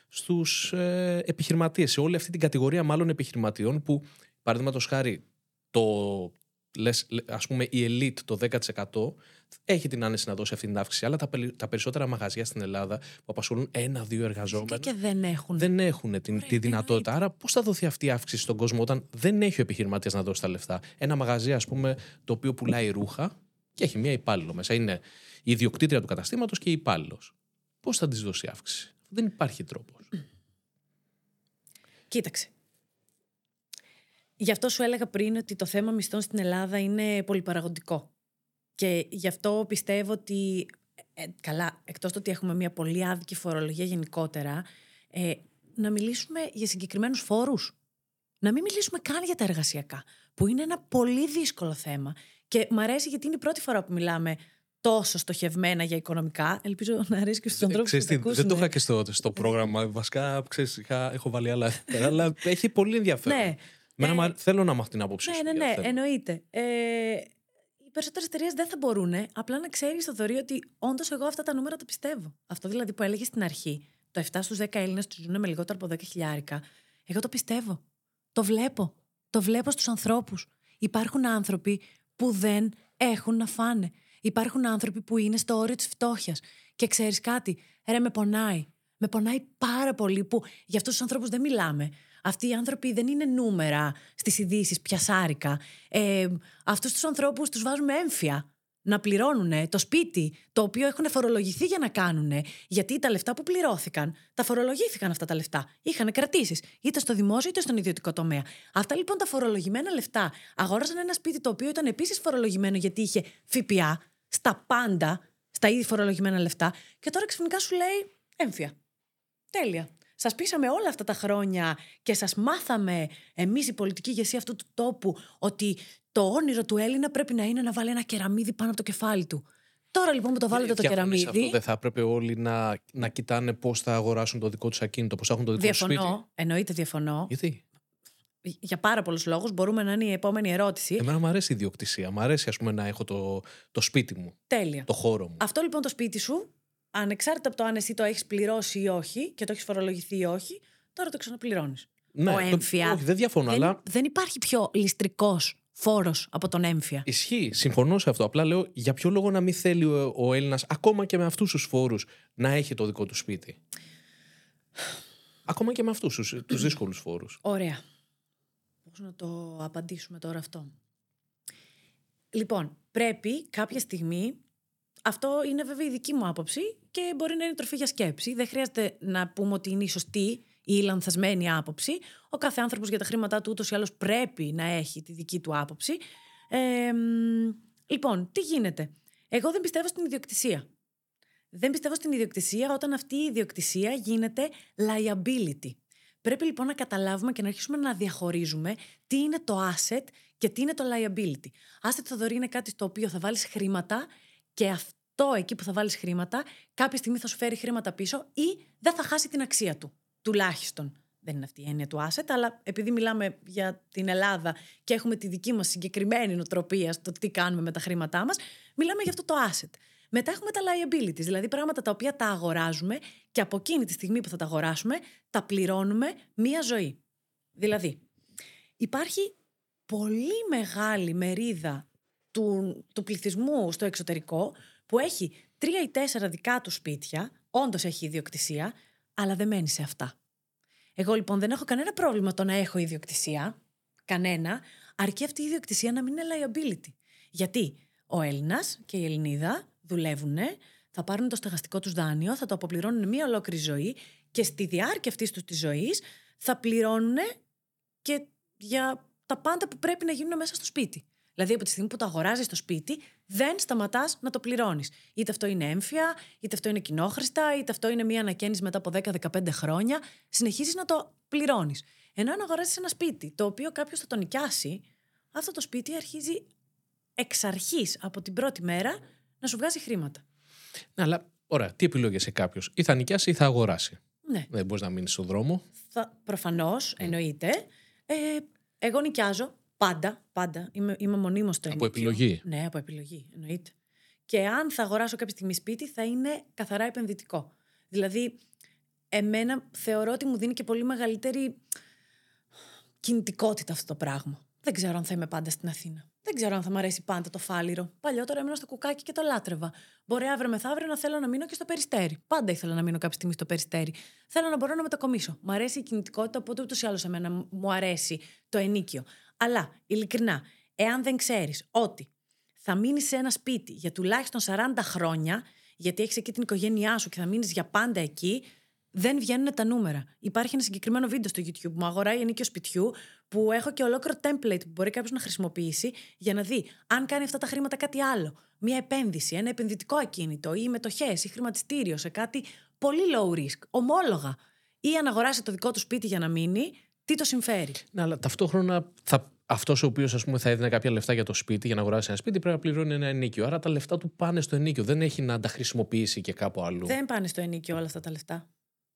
στους ε, επιχειρηματίες. Σε όλη αυτή την κατηγορία, μάλλον επιχειρηματιών που, παραδείγματος χάρη, το, λες, λε- ας πούμε, η elite το 10% έχει την άνεση να δώσει αυτή την αύξηση. Αλλά τα, περι- τα περισσότερα μαγαζιά στην Ελλάδα που απασχολούν ένα-δύο εργαζόμενα Και δεν έχουν. δεν έχουν την, τη δυνατότητα. Άρα, πώς θα δοθεί αυτή η αύξηση στον κόσμο όταν δεν έχει ο επιχειρηματίας να δώσει τα λεφτά; Ένα μαγαζί, ας πούμε, το οποίο πουλάει ρούχα και έχει μία υπάλληλο μέσα. Είναι η ιδιοκτήτρια του καταστήματος και η υπάλληλος. Πώς θα της δώσει αύξηση; Δεν υπάρχει τρόπος. Κοίταξε. Γι' αυτό σου έλεγα πριν ότι το θέμα μισθών στην Ελλάδα είναι πολυπαραγωγικό. Και γι' αυτό πιστεύω ότι, ε, καλά, εκτός το ότι έχουμε μια πολύ άδικη φορολογία γενικότερα, ε, να μιλήσουμε για συγκεκριμένους φόρους. Να μην μιλήσουμε καν για τα εργασιακά, που είναι ένα πολύ δύσκολο θέμα. Και μ' αρέσει γιατί είναι η πρώτη φορά που μιλάμε τόσο στοχευμένα για οικονομικά. Ελπίζω να αρέσει και στους ανθρώπους που Ξέρεις τι, το δεν το είχα ακούσουν. και στο, στο πρόγραμμα. Βασικά, ξέρεις, είχα, έχω βάλει άλλα. αλλά έχει πολύ ενδιαφέρον. Ναι. Εμένα Ε, μου αρ- θέλω να μάθω την άποψή Ναι, σου. ναι, για το ναι, θέμα. εννοείται. Ε, οι περισσότερες εταιρείες δεν θα μπορούν. Απλά να ξέρει, Θοδωρή, ότι όντως εγώ αυτά τα νούμερα τα πιστεύω. Αυτό δηλαδή που έλεγες στην αρχή, το 7 στους 10 Έλληνες τους ζουν με λιγότερο από 10 χιλιάρικα. Εγώ το πιστεύω. Το βλέπω. Το βλέπω στους ανθρώπους. Υπάρχουν άνθρωποι που δεν έχουν να φάνε. Υπάρχουν άνθρωποι που είναι στο όριο της φτώχειας. Και ξέρεις κάτι, ρε, με πονάει. Με πονάει πάρα πολύ που για αυτούς τους ανθρώπους δεν μιλάμε. Αυτοί οι άνθρωποι δεν είναι νούμερα στις ειδήσεις, πιασάρικα. Ε, Αυτούς τους ανθρώπους τους βάζουμε έμφυα να πληρώνουν το σπίτι, το οποίο έχουν φορολογηθεί για να κάνουν. Γιατί τα λεφτά που πληρώθηκαν, τα φορολογήθηκαν αυτά τα λεφτά. Είχαν κρατήσεις, είτε στο δημόσιο είτε στον ιδιωτικό τομέα. Αυτά λοιπόν τα φορολογημένα λεφτά αγόρασαν ένα σπίτι το οποίο ήταν επίσης φορολογημένο γιατί είχε ΦΠΑ στα πάντα, στα ήδη φορολογημένα λεφτά. Και τώρα ξαφνικά σου λέει έμφυα. Τέλεια. Σας πείσαμε όλα αυτά τα χρόνια και σας μάθαμε εμείς η πολιτική ηγεσία αυτού του τόπου ότι το όνειρο του Έλληνα πρέπει να είναι να βάλει ένα κεραμίδι πάνω από το κεφάλι του. Τώρα λοιπόν που το βάλετε το Διαφωνείς σε κεραμίδι. Αυτό δεν θα έπρεπε όλοι να, να κοιτάνε πώς θα αγοράσουν το δικό τους ακίνητο, πώς θα έχουν το δικό τους σπίτι; Διαφωνώ. Εννοείται διαφωνώ. Γιατί; Για πάρα πολλούς λόγους. Μπορούμε να είναι η επόμενη ερώτηση. Εμένα μου αρέσει η ιδιοκτησία. Μ' αρέσει ας πούμε, να έχω το, το σπίτι μου, Τέλεια. το χώρο μου. Αυτό λοιπόν το σπίτι σου, ανεξάρτητα από το αν εσύ το έχεις πληρώσει ή όχι και το έχεις φορολογηθεί ή όχι, τώρα το ξαναπληρώνεις. Ναι, ο το- έμφυα. όχι, δεν διαφωνώ, δεν, αλλά δεν υπάρχει πιο ληστρικός φόρος από τον έμφυα. Ισχύει, συμφωνώ σε αυτό. Απλά λέω για ποιο λόγο να μην θέλει ο, ο Έλληνας, ακόμα και με αυτούς τους φόρους, να έχει το δικό του σπίτι; Ακόμα και με αυτούς τους δύσκολους φόρους. Ωραία. Πώς να το απαντήσουμε τώρα αυτό; Λοιπόν, πρέπει κάποια στιγμή, αυτό είναι βέβαια η δική μου άποψη και μπορεί να είναι τροφή για σκέψη. Δεν χρειάζεται να πούμε ότι είναι η σωστή ή η λανθασμένη άποψη. Ο κάθε άνθρωπος για τα χρήματά του ούτως ή άλλως πρέπει να έχει τη δική του άποψη. Ε, μ, λοιπόν, τι γίνεται; Εγώ δεν πιστεύω στην ιδιοκτησία. Δεν πιστεύω στην ιδιοκτησία όταν αυτή η ιδιοκτησία γίνεται liability. Πρέπει λοιπόν να καταλάβουμε και να αρχίσουμε να διαχωρίζουμε τι είναι το asset και τι είναι το liability. Asset θα δωρεί είναι κάτι στο οποίο θα βάλεις χρήματα και αυτό εκεί που θα βάλεις χρήματα κάποια στιγμή θα σου φέρει χρήματα πίσω ή δεν θα χάσει την αξία του. Τουλάχιστον. Δεν είναι αυτή η έννοια του asset, αλλά επειδή μιλάμε για την Ελλάδα και έχουμε τη δική μας συγκεκριμένη νοοτροπία στο τι κάνουμε με τα χρήματά μας, μιλάμε για αυτό το asset. Μετά έχουμε τα liabilities, δηλαδή πράγματα τα οποία τα αγοράζουμε και από εκείνη τη στιγμή που θα τα αγοράσουμε, τα πληρώνουμε μία ζωή. Δηλαδή, υπάρχει πολύ μεγάλη μερίδα του, του πληθυσμού στο εξωτερικό που έχει τρία ή τέσσερα δικά του σπίτια, όντως έχει ιδιοκτησία, αλλά δεν μένει σε αυτά. Εγώ λοιπόν δεν έχω κανένα πρόβλημα το να έχω ιδιοκτησία, κανένα, αρκεί αυτή η ιδιοκτησία να μην είναι liability. Γιατί ο Έλληνας και η Ελληνίδα δουλεύουν, θα πάρουν το στεγαστικό τους δάνειο, θα το αποπληρώνουν μία ολόκληρη ζωή και στη διάρκεια αυτής τους της ζωής θα πληρώνουν και για τα πάντα που πρέπει να γίνουν μέσα στο σπίτι. Δηλαδή, από τη στιγμή που το αγοράζεις το σπίτι, δεν σταματάς να το πληρώνεις. Είτε αυτό είναι έμφυα, είτε αυτό είναι κοινόχρηστα, είτε αυτό είναι μία ανακαίνιση μετά από 10-15 χρόνια. Συνεχίζεις να το πληρώνεις. Ενώ αν αγοράζεις ένα σπίτι, το οποίο κάποιος θα το νοικιάσει, αυτό το σπίτι αρχίζει εξ αρχής από την πρώτη μέρα να σου βγάζει χρήματα. Ναι, αλλά ωραία, τι επιλογή έχει κάποιος. Ή θα νοικιάσει ή θα αγοράσει. Ναι. Δεν μπορείς να μείνεις στον δρόμο. Θα, προφανώς, εννοείται. Ε, εγώ νοικιάζω πάντα, πάντα. Είμαι, είμαι μονίμως στο Από ενοίκιο. επιλογή. Ναι, από επιλογή, εννοείται. Και αν θα αγοράσω κάποια στιγμή σπίτι, θα είναι καθαρά επενδυτικό. Δηλαδή, εμένα θεωρώ ότι μου δίνει και πολύ μεγαλύτερη κινητικότητα αυτό το πράγμα. Δεν ξέρω αν θα είμαι πάντα στην Αθήνα. Δεν ξέρω αν θα μου αρέσει πάντα το φάληρο. Παλιότερα έμενα στο κουκάκι και το λάτρευα. Μπορεί αύριο μεθαύριο να θέλω να μείνω και στο περιστέρι. Πάντα ήθελα να μείνω κάποια στιγμή στο περιστέρι. Θέλω να μπορώ να μετακομίσω. Μ' αρέσει η κινητικότητα, οπότε ούτως ή άλλως εμένα μου αρέσει το ενίκιο. Αλλά, ειλικρινά, εάν δεν ξέρεις ότι θα μείνεις σε ένα σπίτι για τουλάχιστον 40 χρόνια, γιατί έχεις εκεί την οικογένειά σου και θα μείνεις για πάντα εκεί, δεν βγαίνουν τα νούμερα. Υπάρχει ένα συγκεκριμένο βίντεο στο YouTube που μου αγοράει ενίκιο σπιτιού, που έχω και ολόκληρο template που μπορεί κάποιος να χρησιμοποιήσει για να δει αν κάνει αυτά τα χρήματα κάτι άλλο. Μία επένδυση, ένα επενδυτικό ακίνητο ή μετοχές ή χρηματιστήριο σε κάτι πολύ low risk, ομόλογα. Ή αν αγοράσει το δικό του σπίτι για να μείνει, τι το συμφέρει; Ναι, αλλά ταυτόχρονα θα αυτός ο οποίος θα έδινε κάποια λεφτά για το σπίτι, για να αγοράσει ένα σπίτι, πρέπει να πληρώνει ένα ενίκιο. Άρα τα λεφτά του πάνε στο ενίκιο. Δεν έχει να τα χρησιμοποιήσει και κάπου αλλού. Δεν πάνε στο ενοίκιο όλα αυτά τα λεφτά.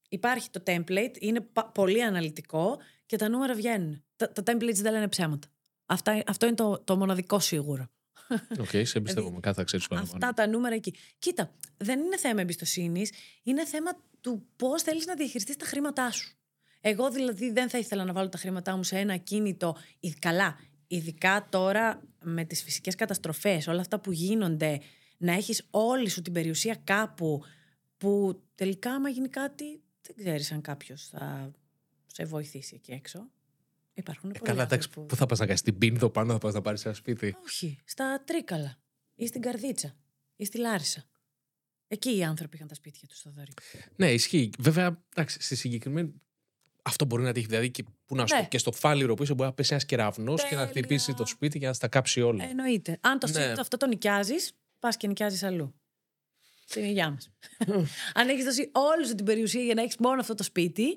Υπάρχει το template, είναι πολύ αναλυτικό και τα νούμερα βγαίνουν. Τα, τα templates δεν λένε ψέματα. Αυτά, αυτό είναι το, το μοναδικό σίγουρο. OK, okay, σε εμπιστεύομαι. Κάθε ξέρεις Αυτά τα νούμερα εκεί. Κοίτα, δεν είναι θέμα εμπιστοσύνης, είναι θέμα του πώς θέλεις να διαχειριστείς τα χρήματά σου. Εγώ δηλαδή δεν θα ήθελα να βάλω τα χρήματά μου σε ένα ακίνητο. Καλά, ειδικά τώρα με τις φυσικές καταστροφές, όλα αυτά που γίνονται, να έχεις όλη σου την περιουσία κάπου που τελικά άμα γίνει κάτι δεν ξέρεις αν κάποιος θα σε βοηθήσει εκεί έξω. Υπάρχουν ε, Καλά, εντάξει, που... πού θα πας να κάνεις την πίνδο πάνω, θα πας να πάρεις ένα σπίτι; Όχι, στα Τρίκαλα ή στην Καρδίτσα ή στη Λάρισα. Εκεί οι άνθρωποι είχαν τα σπίτια τους στο δωρή. Ναι, ισχύει. Βέβαια, εντάξει, στη συγκεκριμένη αυτό μπορεί να τύχει. Δηλαδή και, που να σου ναι. και στο φάληρο πίσω μπορεί να πέσει ένας κεραυνός και να χτυπήσει το σπίτι και να στα κάψει όλα. Εννοείται. Αν το ναι. αυτό το νοικιάζεις, πας και νοικιάζεις αλλού. Στην υγειά μας. Αν έχεις δώσει όλη σου την περιουσία για να έχεις μόνο αυτό το σπίτι.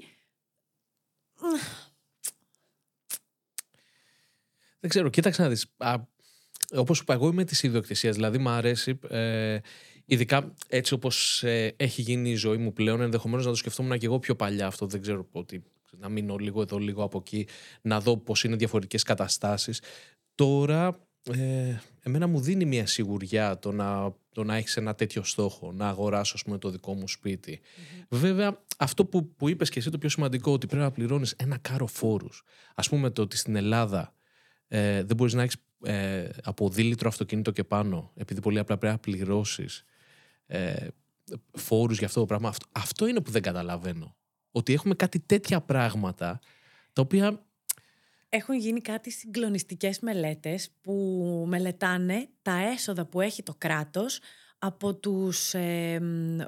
Δεν ξέρω, κοίταξε να δεις. Όπως είπα, εγώ είμαι της ιδιοκτησίας. Δηλαδή, μου αρέσει. Ε, Ειδικά έτσι όπως ε, έχει γίνει η ζωή μου πλέον, ενδεχομένως να το σκεφτόμουν και εγώ πιο παλιά αυτό. Δεν ξέρω ότι να μείνω λίγο εδώ, λίγο από εκεί, να δω πώς είναι διαφορετικές καταστάσεις. Τώρα, ε, εμένα μου δίνει μια σιγουριά το να, το να έχεις ένα τέτοιο στόχο, να αγοράσω πούμε, το δικό μου σπιτι Βέβαια, αυτό που, που είπες και εσύ το πιο σημαντικό, ότι πρέπει να πληρώνεις ένα κάρο φόρους. Α πούμε το ότι στην Ελλάδα ε, δεν μπορείς να έχεις ε, από δίλητρο αυτοκίνητο και πάνω, επειδή πολύ απλά πρέπει να πληρώσεις ε, φόρους για αυτό το πράγμα. Αυτό, αυτό είναι που δεν καταλαβαίνω. Ότι έχουμε κάτι τέτοια πράγματα τα οποία... Έχουν γίνει κάτι συγκλονιστικές μελέτες που μελετάνε τα έσοδα που έχει το κράτος από τους ε,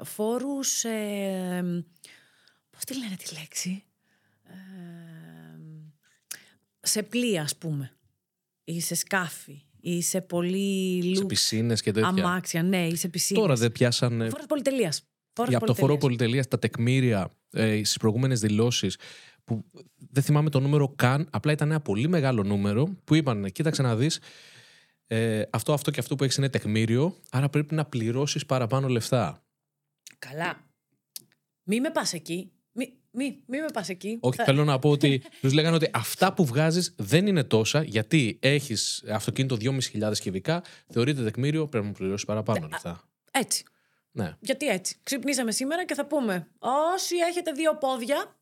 φόρους... Ε, πώς τη λένε τη λέξη; σε πλοία, ας πούμε. Ή σε σκάφη ή σε πολύ λουξ. Σε πισίνες και τέτοια. Αμάξια, ναι, ή σε πισίνες. Τώρα δεν πιάσανε. Φόρος πολυτελείας. Για από το φόρο πολυτελεία, τα τεκμήρια ε, στις προηγούμενες δηλώσεις, που δεν θυμάμαι το νούμερο καν, απλά ήταν ένα πολύ μεγάλο νούμερο που είπαν, κοίταξε να δεις, ε, αυτό, αυτό και αυτό που έχεις είναι τεκμήριο, άρα πρέπει να πληρώσεις παραπάνω λεφτά. Καλά. Μη με πας εκεί. Μη, μη, μη με πας εκεί. Όχι, θέλω να πω ότι τους λέγανε ότι αυτά που βγάζεις δεν είναι τόσα, γιατί έχεις αυτοκίνητο 2.500 κυβικά, θεωρείται τεκμήριο, πρέπει να πληρώσεις παραπάνω λεφτά. Έτσι. Ναι. Γιατί έτσι. Ξυπνήσαμε σήμερα και θα πούμε: Όσοι έχετε δύο πόδια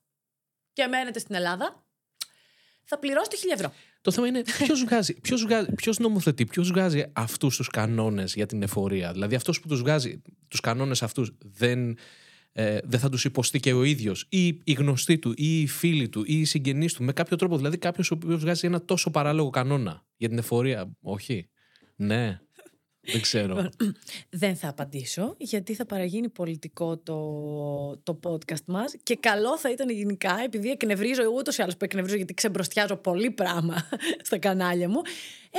και μένετε στην Ελλάδα, θα πληρώσετε 1000 ευρώ. Το θέμα είναι ποιος βγάζει, ποιος βγάζει, ποιος νομοθετεί, ποιος βγάζει αυτούς τους κανόνες για την εφορία. Δηλαδή αυτός που τους βγάζει τους κανόνες αυτούς δεν ε, δεν θα τους υποστεί και ο ίδιος, ή οι γνωστοί του, ή οι φίλοι του, ή οι συγγενεί του, με κάποιο τρόπο. Δηλαδή, κάποιος ο οποίος βγάζει ένα τόσο παράλογο κανόνα για την εφορία. Όχι. Ναι. Δεν ξέρω. Λοιπόν, δεν θα απαντήσω, γιατί θα παραγίνει πολιτικό το, το podcast μας και καλό θα ήταν γενικά, επειδή εκνευρίζω ούτως ή άλλως που εκνευρίζω γιατί ξεμπροστιάζω πολύ πράγμα στα κανάλια μου, ε,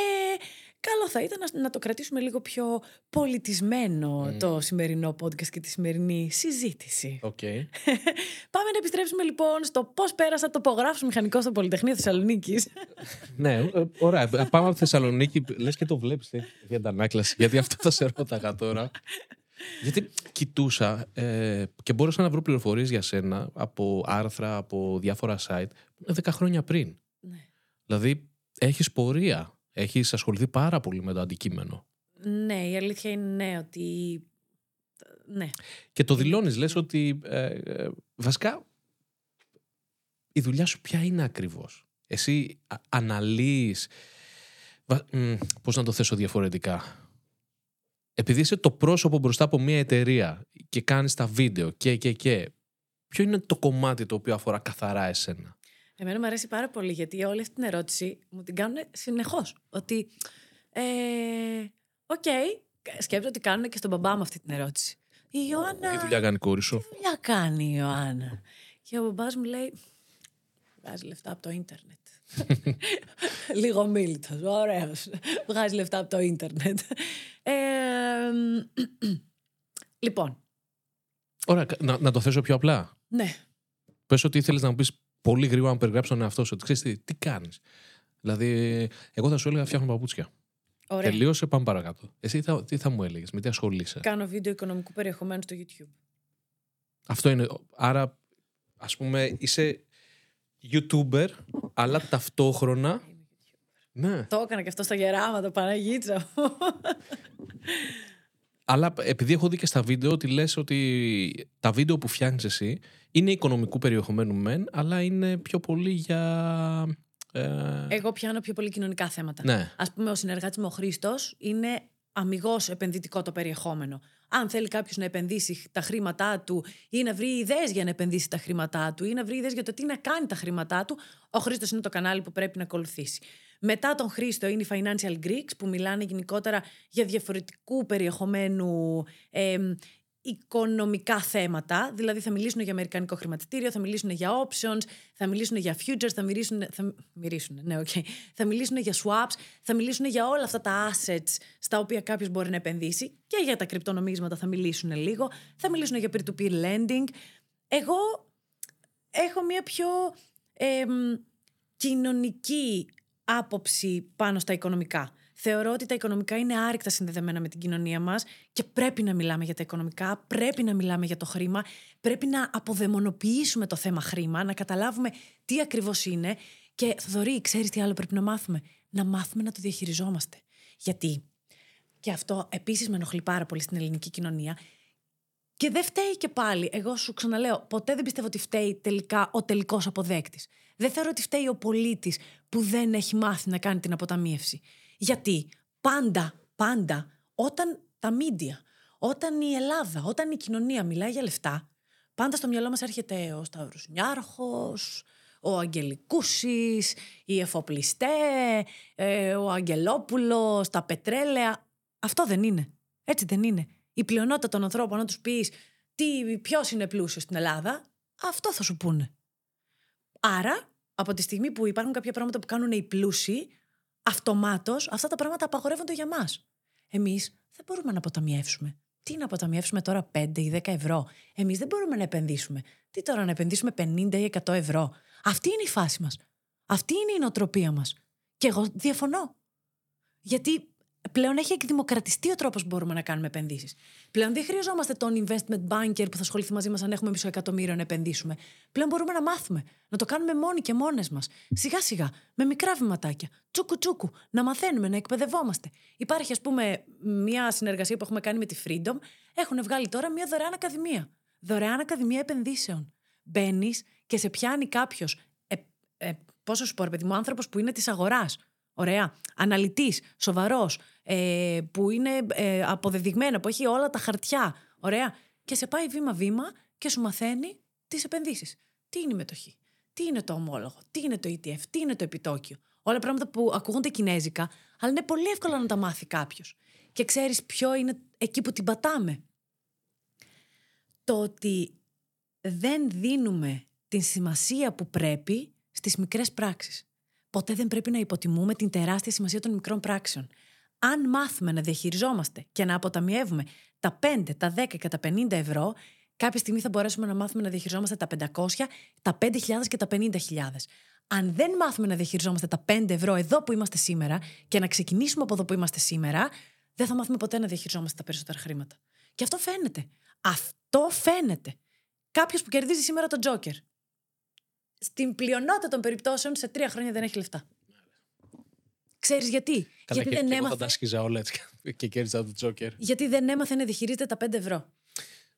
καλό θα ήταν να, να το κρατήσουμε λίγο πιο πολιτισμένο mm. το σημερινό podcast και τη σημερινή συζήτηση. Okay. Πάμε να επιστρέψουμε λοιπόν στο πώς πέρασα το υπογράφο μηχανικός στο Πολυτεχνείο Θεσσαλονίκης. ναι, ε, ωραία. Πάμε από Θεσσαλονίκη. Λες και το βλέπεις ε, για την ανάκλαση. Γιατί αυτό θα σε ρώταγα τώρα. Γιατί κοιτούσα ε, και μπόρεσα να βρω πληροφορίες για σένα από άρθρα, από διάφορα site 10 χρόνια πριν. Ναι. Δηλαδή, έχεις πορεία έχεις ασχοληθεί πάρα πολύ με το αντικείμενο. Ναι, η αλήθεια είναι ναι, ότι. Ναι. Και το δηλώνεις, λες ότι ε, ε, βασικά η δουλειά σου ποια είναι ακριβώς. Εσύ αναλύεις, πώς να το θέσω διαφορετικά. Επειδή είσαι το πρόσωπο μπροστά από μια εταιρεία και κάνεις τα βίντεο και και και, ποιο είναι το κομμάτι το οποίο αφορά καθαρά εσένα; Εμένα μου αρέσει πάρα πολύ γιατί όλη αυτή την ερώτηση μου την κάνουν συνεχώς. Ότι. Ε, OK, okay, σκέφτομαι ότι κάνουν και στον μπαμπά μου αυτή την ερώτηση. Η Ιωάννα. Τι δουλειά κάνει η κόρη σου. Τι δουλειά κάνει η Ιωάννα; Και ο μπαμπάς μου λέει, βγάζει λεφτά από το ίντερνετ. Λίγο μίλητος, ωραίος. Βγάζει λεφτά από το ίντερνετ. Ε, λοιπόν, Ωραία, να, να το θέσω πιο απλά. ναι. Πες ότι ήθελες να μου πεις πολύ γρήγορα να περιγράψει τον εαυτό σου. Ότι ξέρεις τι, τι κάνεις. Δηλαδή, εγώ θα σου έλεγα φτιάχνω παπούτσια. Ωραία. Τελείωσε, πάμε παρακάτω. Εσύ θα, τι θα μου έλεγες, με τι ασχολείσαι; Κάνω βίντεο οικονομικού περιεχομένου στο YouTube. Αυτό είναι. Άρα, ας πούμε, είσαι YouTuber, αλλά ταυτόχρονα. Ναι. Το έκανα και αυτό στα γεράματα, Παναγίτσα μου. Αλλά επειδή έχω δει και στα βίντεο ότι λες ότι τα βίντεο που φτιάχνεις εσύ είναι οικονομικού περιεχομένου μεν, αλλά είναι πιο πολύ για... Ε, Εγώ πιάνω πιο πολύ κοινωνικά θέματα. ναι. Α πούμε, ο συνεργάτης μου ο Χρήστος είναι αμυγός επενδυτικό το περιεχόμενο. Αν θέλει κάποιος να επενδύσει τα χρήματά του ή να βρει ιδέες για να επενδύσει τα χρήματά του ή να βρει ιδέες για το τι να κάνει τα χρήματά του, ο Χρήστος είναι το κανάλι που πρέπει να ακολουθήσει. Μετά τον Χρήστο είναι οι Financial Greeks που μιλάνε γενικότερα για διαφορετικού περιεχομένου εμ, οικονομικά θέματα. Δηλαδή θα μιλήσουν για αμερικανικό χρηματιστήριο, θα μιλήσουν για options, θα μιλήσουν για futures, θα μιλήσουν, θα, μιλήσουν, ναι, okay. θα μιλήσουν για swaps, θα μιλήσουν για όλα αυτά τα assets στα οποία κάποιος μπορεί να επενδύσει και για τα κρυπτονομίσματα θα μιλήσουν λίγο, θα μιλήσουν για peer-to-peer lending. Εγώ έχω μια πιο εμ, κοινωνική άποψη πάνω στα οικονομικά. Θεωρώ ότι τα οικονομικά είναι άρρηκτα συνδεδεμένα με την κοινωνία μας και πρέπει να μιλάμε για τα οικονομικά, πρέπει να μιλάμε για το χρήμα, πρέπει να αποδαιμονοποιήσουμε το θέμα χρήμα, να καταλάβουμε τι ακριβώς είναι και Θοδωρή, ξέρεις τι άλλο πρέπει να μάθουμε; Να μάθουμε να το διαχειριζόμαστε. Γιατί, και αυτό επίσης με ενοχλεί πάρα πολύ στην ελληνική κοινωνία, και δεν φταίει και πάλι. Εγώ σου ξαναλέω, ποτέ δεν πιστεύω ότι φταίει τελικά ο τελικός αποδέκτης. Δεν θεωρώ ότι φταίει ο πολίτης που δεν έχει μάθει να κάνει την αποταμίευση. Γιατί πάντα, πάντα, όταν τα μίντια, όταν η Ελλάδα, όταν η κοινωνία μιλάει για λεφτά, πάντα στο μυαλό μας έρχεται ο Σταύρος Νιάρχος, ο Αγγελικούσης, οι εφοπλιστέ, ε, ο Αγγελόπουλος, τα πετρέλαια. Αυτό δεν είναι. Έτσι δεν είναι. Η πλειονότητα των ανθρώπων, να τους πεις τι, ποιος είναι πλούσιος στην Ελλάδα, αυτό θα σου πούνε. Άρα, από τη στιγμή που υπάρχουν κάποια πράγματα που κάνουν οι πλούσιοι, αυτομάτως αυτά τα πράγματα απαγορεύονται για μας. Εμείς δεν μπορούμε να αποταμιεύσουμε. Τι να αποταμιεύσουμε τώρα 5 ή 10 ευρώ; Εμείς δεν μπορούμε να επενδύσουμε. Τι τώρα να επενδύσουμε 50 ή 100 ευρώ; Αυτή είναι η φάση μας. Αυτή είναι η νοοτροπία μας. Και εγώ διαφωνώ. Γιατί πλέον έχει εκδημοκρατιστεί ο τρόπος που μπορούμε να κάνουμε επενδύσεις. Πλέον δεν χρειαζόμαστε τον investment banker που θα ασχοληθεί μαζί μας αν έχουμε μισό εκατομμύριο να επενδύσουμε. Πλέον μπορούμε να μάθουμε. Να το κάνουμε μόνοι και μόνες μας. Σιγά σιγά, με μικρά βηματάκια. Τσούκου τσούκου. Να μαθαίνουμε, να εκπαιδευόμαστε. Υπάρχει, ας πούμε, μια συνεργασία που έχουμε κάνει με τη Freedom. Έχουν βγάλει τώρα μια δωρεάν ακαδημία. Δωρεάν ακαδημία επενδύσεων. Μπαίνεις και σε πιάνει κάποιος. Ε, ε, πόσο σου πω, ρε παιδί μου, άνθρωπος που είναι της αγοράς. Ωραία. Αναλυτής, σοβαρός, ε, που είναι ε, αποδεδειγμένο, που έχει όλα τα χαρτιά. Ωραία. Και σε πάει βήμα-βήμα και σου μαθαίνει τις επενδύσεις. Τι είναι η μετοχή, τι είναι το ομόλογο, τι είναι το ETF, τι είναι το επιτόκιο; Όλα πράγματα που ακούγονται κινέζικα, αλλά είναι πολύ εύκολο να τα μάθει κάποιος. Και ξέρεις ποιο είναι εκεί που την πατάμε; Το ότι δεν δίνουμε την σημασία που πρέπει στις μικρές πράξεις. Ποτέ δεν πρέπει να υποτιμούμε την τεράστια σημασία των μικρών πράξεων. Αν μάθουμε να διαχειριζόμαστε και να αποταμιεύουμε τα 5, τα 10 και τα 50 ευρώ, κάποια στιγμή θα μπορέσουμε να μάθουμε να διαχειριζόμαστε τα 500, τα 5.000 και τα 50.000. Αν δεν μάθουμε να διαχειριζόμαστε τα 5 ευρώ εδώ που είμαστε σήμερα και να ξεκινήσουμε από εδώ που είμαστε σήμερα, δεν θα μάθουμε ποτέ να διαχειριζόμαστε τα περισσότερα χρήματα. Και αυτό φαίνεται. Αυτό φαίνεται. Κάποιος που κερδίζει σήμερα τον Τζόκερ. Στην πλειονότητα των περιπτώσεων σε τρία χρόνια δεν έχει λεφτά. Ξέρεις γιατί; Καλά, γιατί, και, δεν και εγώ θα έμαθε, τα σκίζα όλα έτσι και κέρδιζα τον Τζόκερ. γιατί δεν έμαθε να διαχειρίζεται τα 5 ευρώ.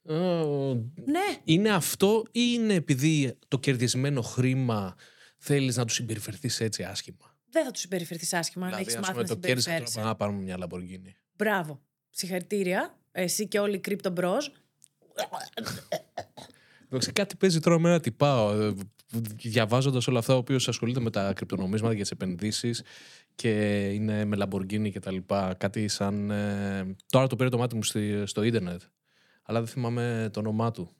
Ω, Ναι, Είναι αυτό ή είναι επειδή το κερδισμένο χρήμα θέλεις να του συμπεριφερθείς έτσι άσχημα; δεν θα του συμπεριφερθείς άσχημα αν Δηλαδή, έχεις ας μάθει πούμε, να το κέρδισα τώρα συμπεριφέρεσαι. πάμε να πάρουμε μια Lamborghini. Μπράβο. Συγχαρητήρια. Εσύ και όλοι οι crypto bros. Εντάξει, κάτι παίζει τώρα με ένα τυπάω. Διαβάζοντας όλα αυτά, ο οποίος ασχολείται με τα κρυπτονομίσματα για τις επενδύσεις και είναι με Lamborghini και τα λοιπά. Κάτι σαν. ε, Τώρα το πήρε το μάτι μου στη- στο ίντερνετ. αλλά δεν θυμάμαι το όνομά του.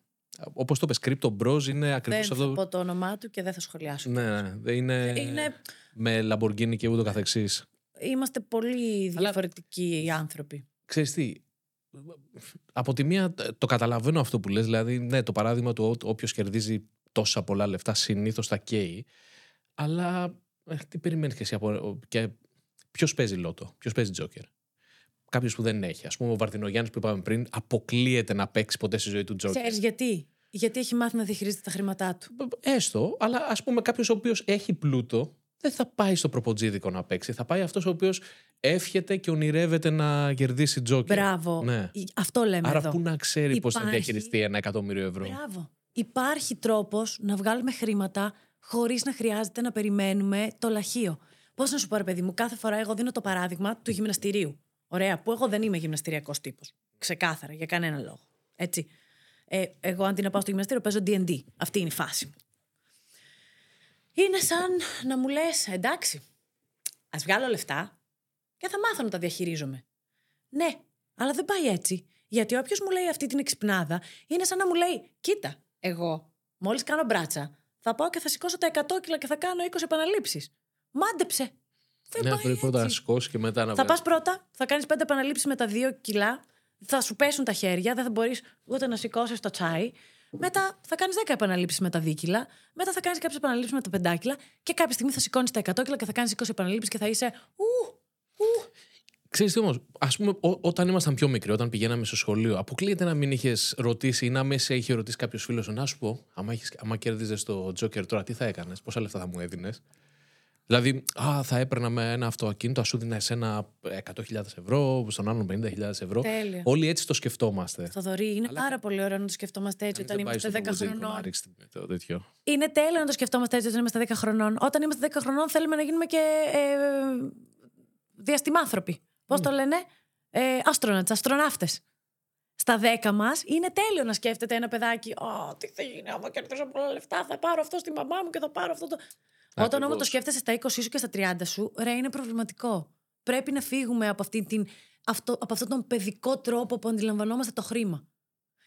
Όπως το πες, Crypto Bros είναι ακριβώς Δεν αυτό. θα πω το όνομά του και δεν θα σχολιάσω. Ναι, ναι, δεν είναι, Είναι- με Lamborghini και ούτω καθεξής. Είμαστε πολύ διαφορετικοί άνθρωποι. Ξέρεις τι, από τη μία το καταλαβαίνω αυτό που λες, δηλαδή ναι, το παράδειγμα του ότι όποιος κερδίζει τόσα πολλά λεφτά συνήθως τα καίει, αλλά ε, τι περιμένεις και εσύ από... Και ποιος παίζει λότο, ποιος παίζει τζόκερ; Κάποιος που δεν έχει. Α πούμε, ο Βαρδινογιάννης που είπαμε πριν, αποκλείεται να παίξει ποτέ στη ζωή του τζόκερ. Ξέρεις γιατί; Γιατί έχει μάθει να διαχειρίζεται τα χρήματά του. Έστω, αλλά ας πούμε κάποιος ο οποίος έχει πλούτο δεν θα πάει στο προποτζίδικο να παίξει. Θα πάει αυτός ο οποίος εύχεται και ονειρεύεται να κερδίσει τζόκερ. Μπράβο. Ναι. Αυτό λέμε Άρα εδώ. πού να ξέρει πώ θα Υπάρχει- διαχειριστεί ένα εκατομμύριο ευρώ; Μπράβο. Υπάρχει τρόπος να βγάλουμε χρήματα χωρίς να χρειάζεται να περιμένουμε το λαχείο. Πώς να σου πω, ρε παιδί μου, κάθε φορά εγώ δίνω το παράδειγμα του γυμναστηρίου. Ωραία, που εγώ δεν είμαι γυμναστηριακός τύπος. Ξεκάθαρα, για κανένα λόγο. Έτσι. Ε, εγώ αντί να πάω στο γυμναστήριο παίζω DD. Αυτή είναι η φάση μου. Είναι σαν να μου λες, εντάξει, ας βγάλω λεφτά και θα μάθω να τα διαχειρίζομαι. Ναι, αλλά δεν πάει έτσι. Γιατί όποιος μου λέει αυτή την εξυπνάδα είναι σαν να μου λέει: Κοίτα, εγώ μόλις κάνω μπράτσα, θα πάω και θα σηκώσω τα 100 κιλά και θα κάνω 20 επαναλήψεις. Μάντεψε. Δεν Ναι, πάει πρέπει πρώτα να έτσι. σηκώσει και μετά να Θα βγάλεις. πας πρώτα, θα κάνεις 5 επαναλήψεις με τα 2 κιλά, θα σου πέσουν τα χέρια, δεν θα μπορείς ούτε να σηκώσεις το τσάι. Μετά θα κάνεις 10 επαναλήψεις με τα 2 κιλά, μετά θα κάνεις κάποιες επαναλήψεις με τα 5 κιλά και κάποια στιγμή θα σηκώνεις τα 100 κιλά και θα κάνεις 20 επαναλήψεις και θα είσαι. Ου, ου. Ξέρεις τι όμως, ας πούμε ό- όταν ήμασταν πιο μικροί, όταν πηγαίναμε στο σχολείο, αποκλείεται να μην είχες ρωτήσει ή να με σε είχε ρωτήσει κάποιος φίλος σου, να σου πω, άμα, έχεις, άμα κέρδιζες το Joker τώρα, τι θα έκανες, πόσα λεφτά θα μου έδινες. Δηλαδή, α, θα έπαιρνα με ένα αυτοκίνητο, ας σου δίνα εσένα 100.000 ευρώ, στον άλλον 50.000 ευρώ. Τέλεια. Όλοι έτσι το σκεφτόμαστε. Θοδωρή, είναι πάρα πολύ ωραίο να το σκεφτόμαστε έτσι Κανείς όταν δεν πάει είμαστε στο 10 προποτζίδικο να χρονών. ρίξει το τέτοιο. Είναι τέλειο να το σκεφτόμαστε έτσι όταν είμαστε 10 χρονών. Όταν είμαστε 10 χρονών θέλουμε να γίνουμε και ε, διαστημάνθρωποι. Πώς το λένε, ε, αστροναutς, αστροναύτες. Στα 10 μας είναι τέλειο να σκέφτεται ένα παιδάκι. Ω, τι θα γίνει, άμα κερδίσω πολλά λεφτά, θα πάρω αυτό στη μαμά μου και θα πάρω αυτό το. Όταν όμως το Ακριβώς. σκέφτεσαι στα 20 σου και στα 30 σου, ρε, είναι προβληματικό. Πρέπει να φύγουμε από, αυτή την, αυτό, από αυτόν τον παιδικό τρόπο που αντιλαμβανόμαστε το χρήμα.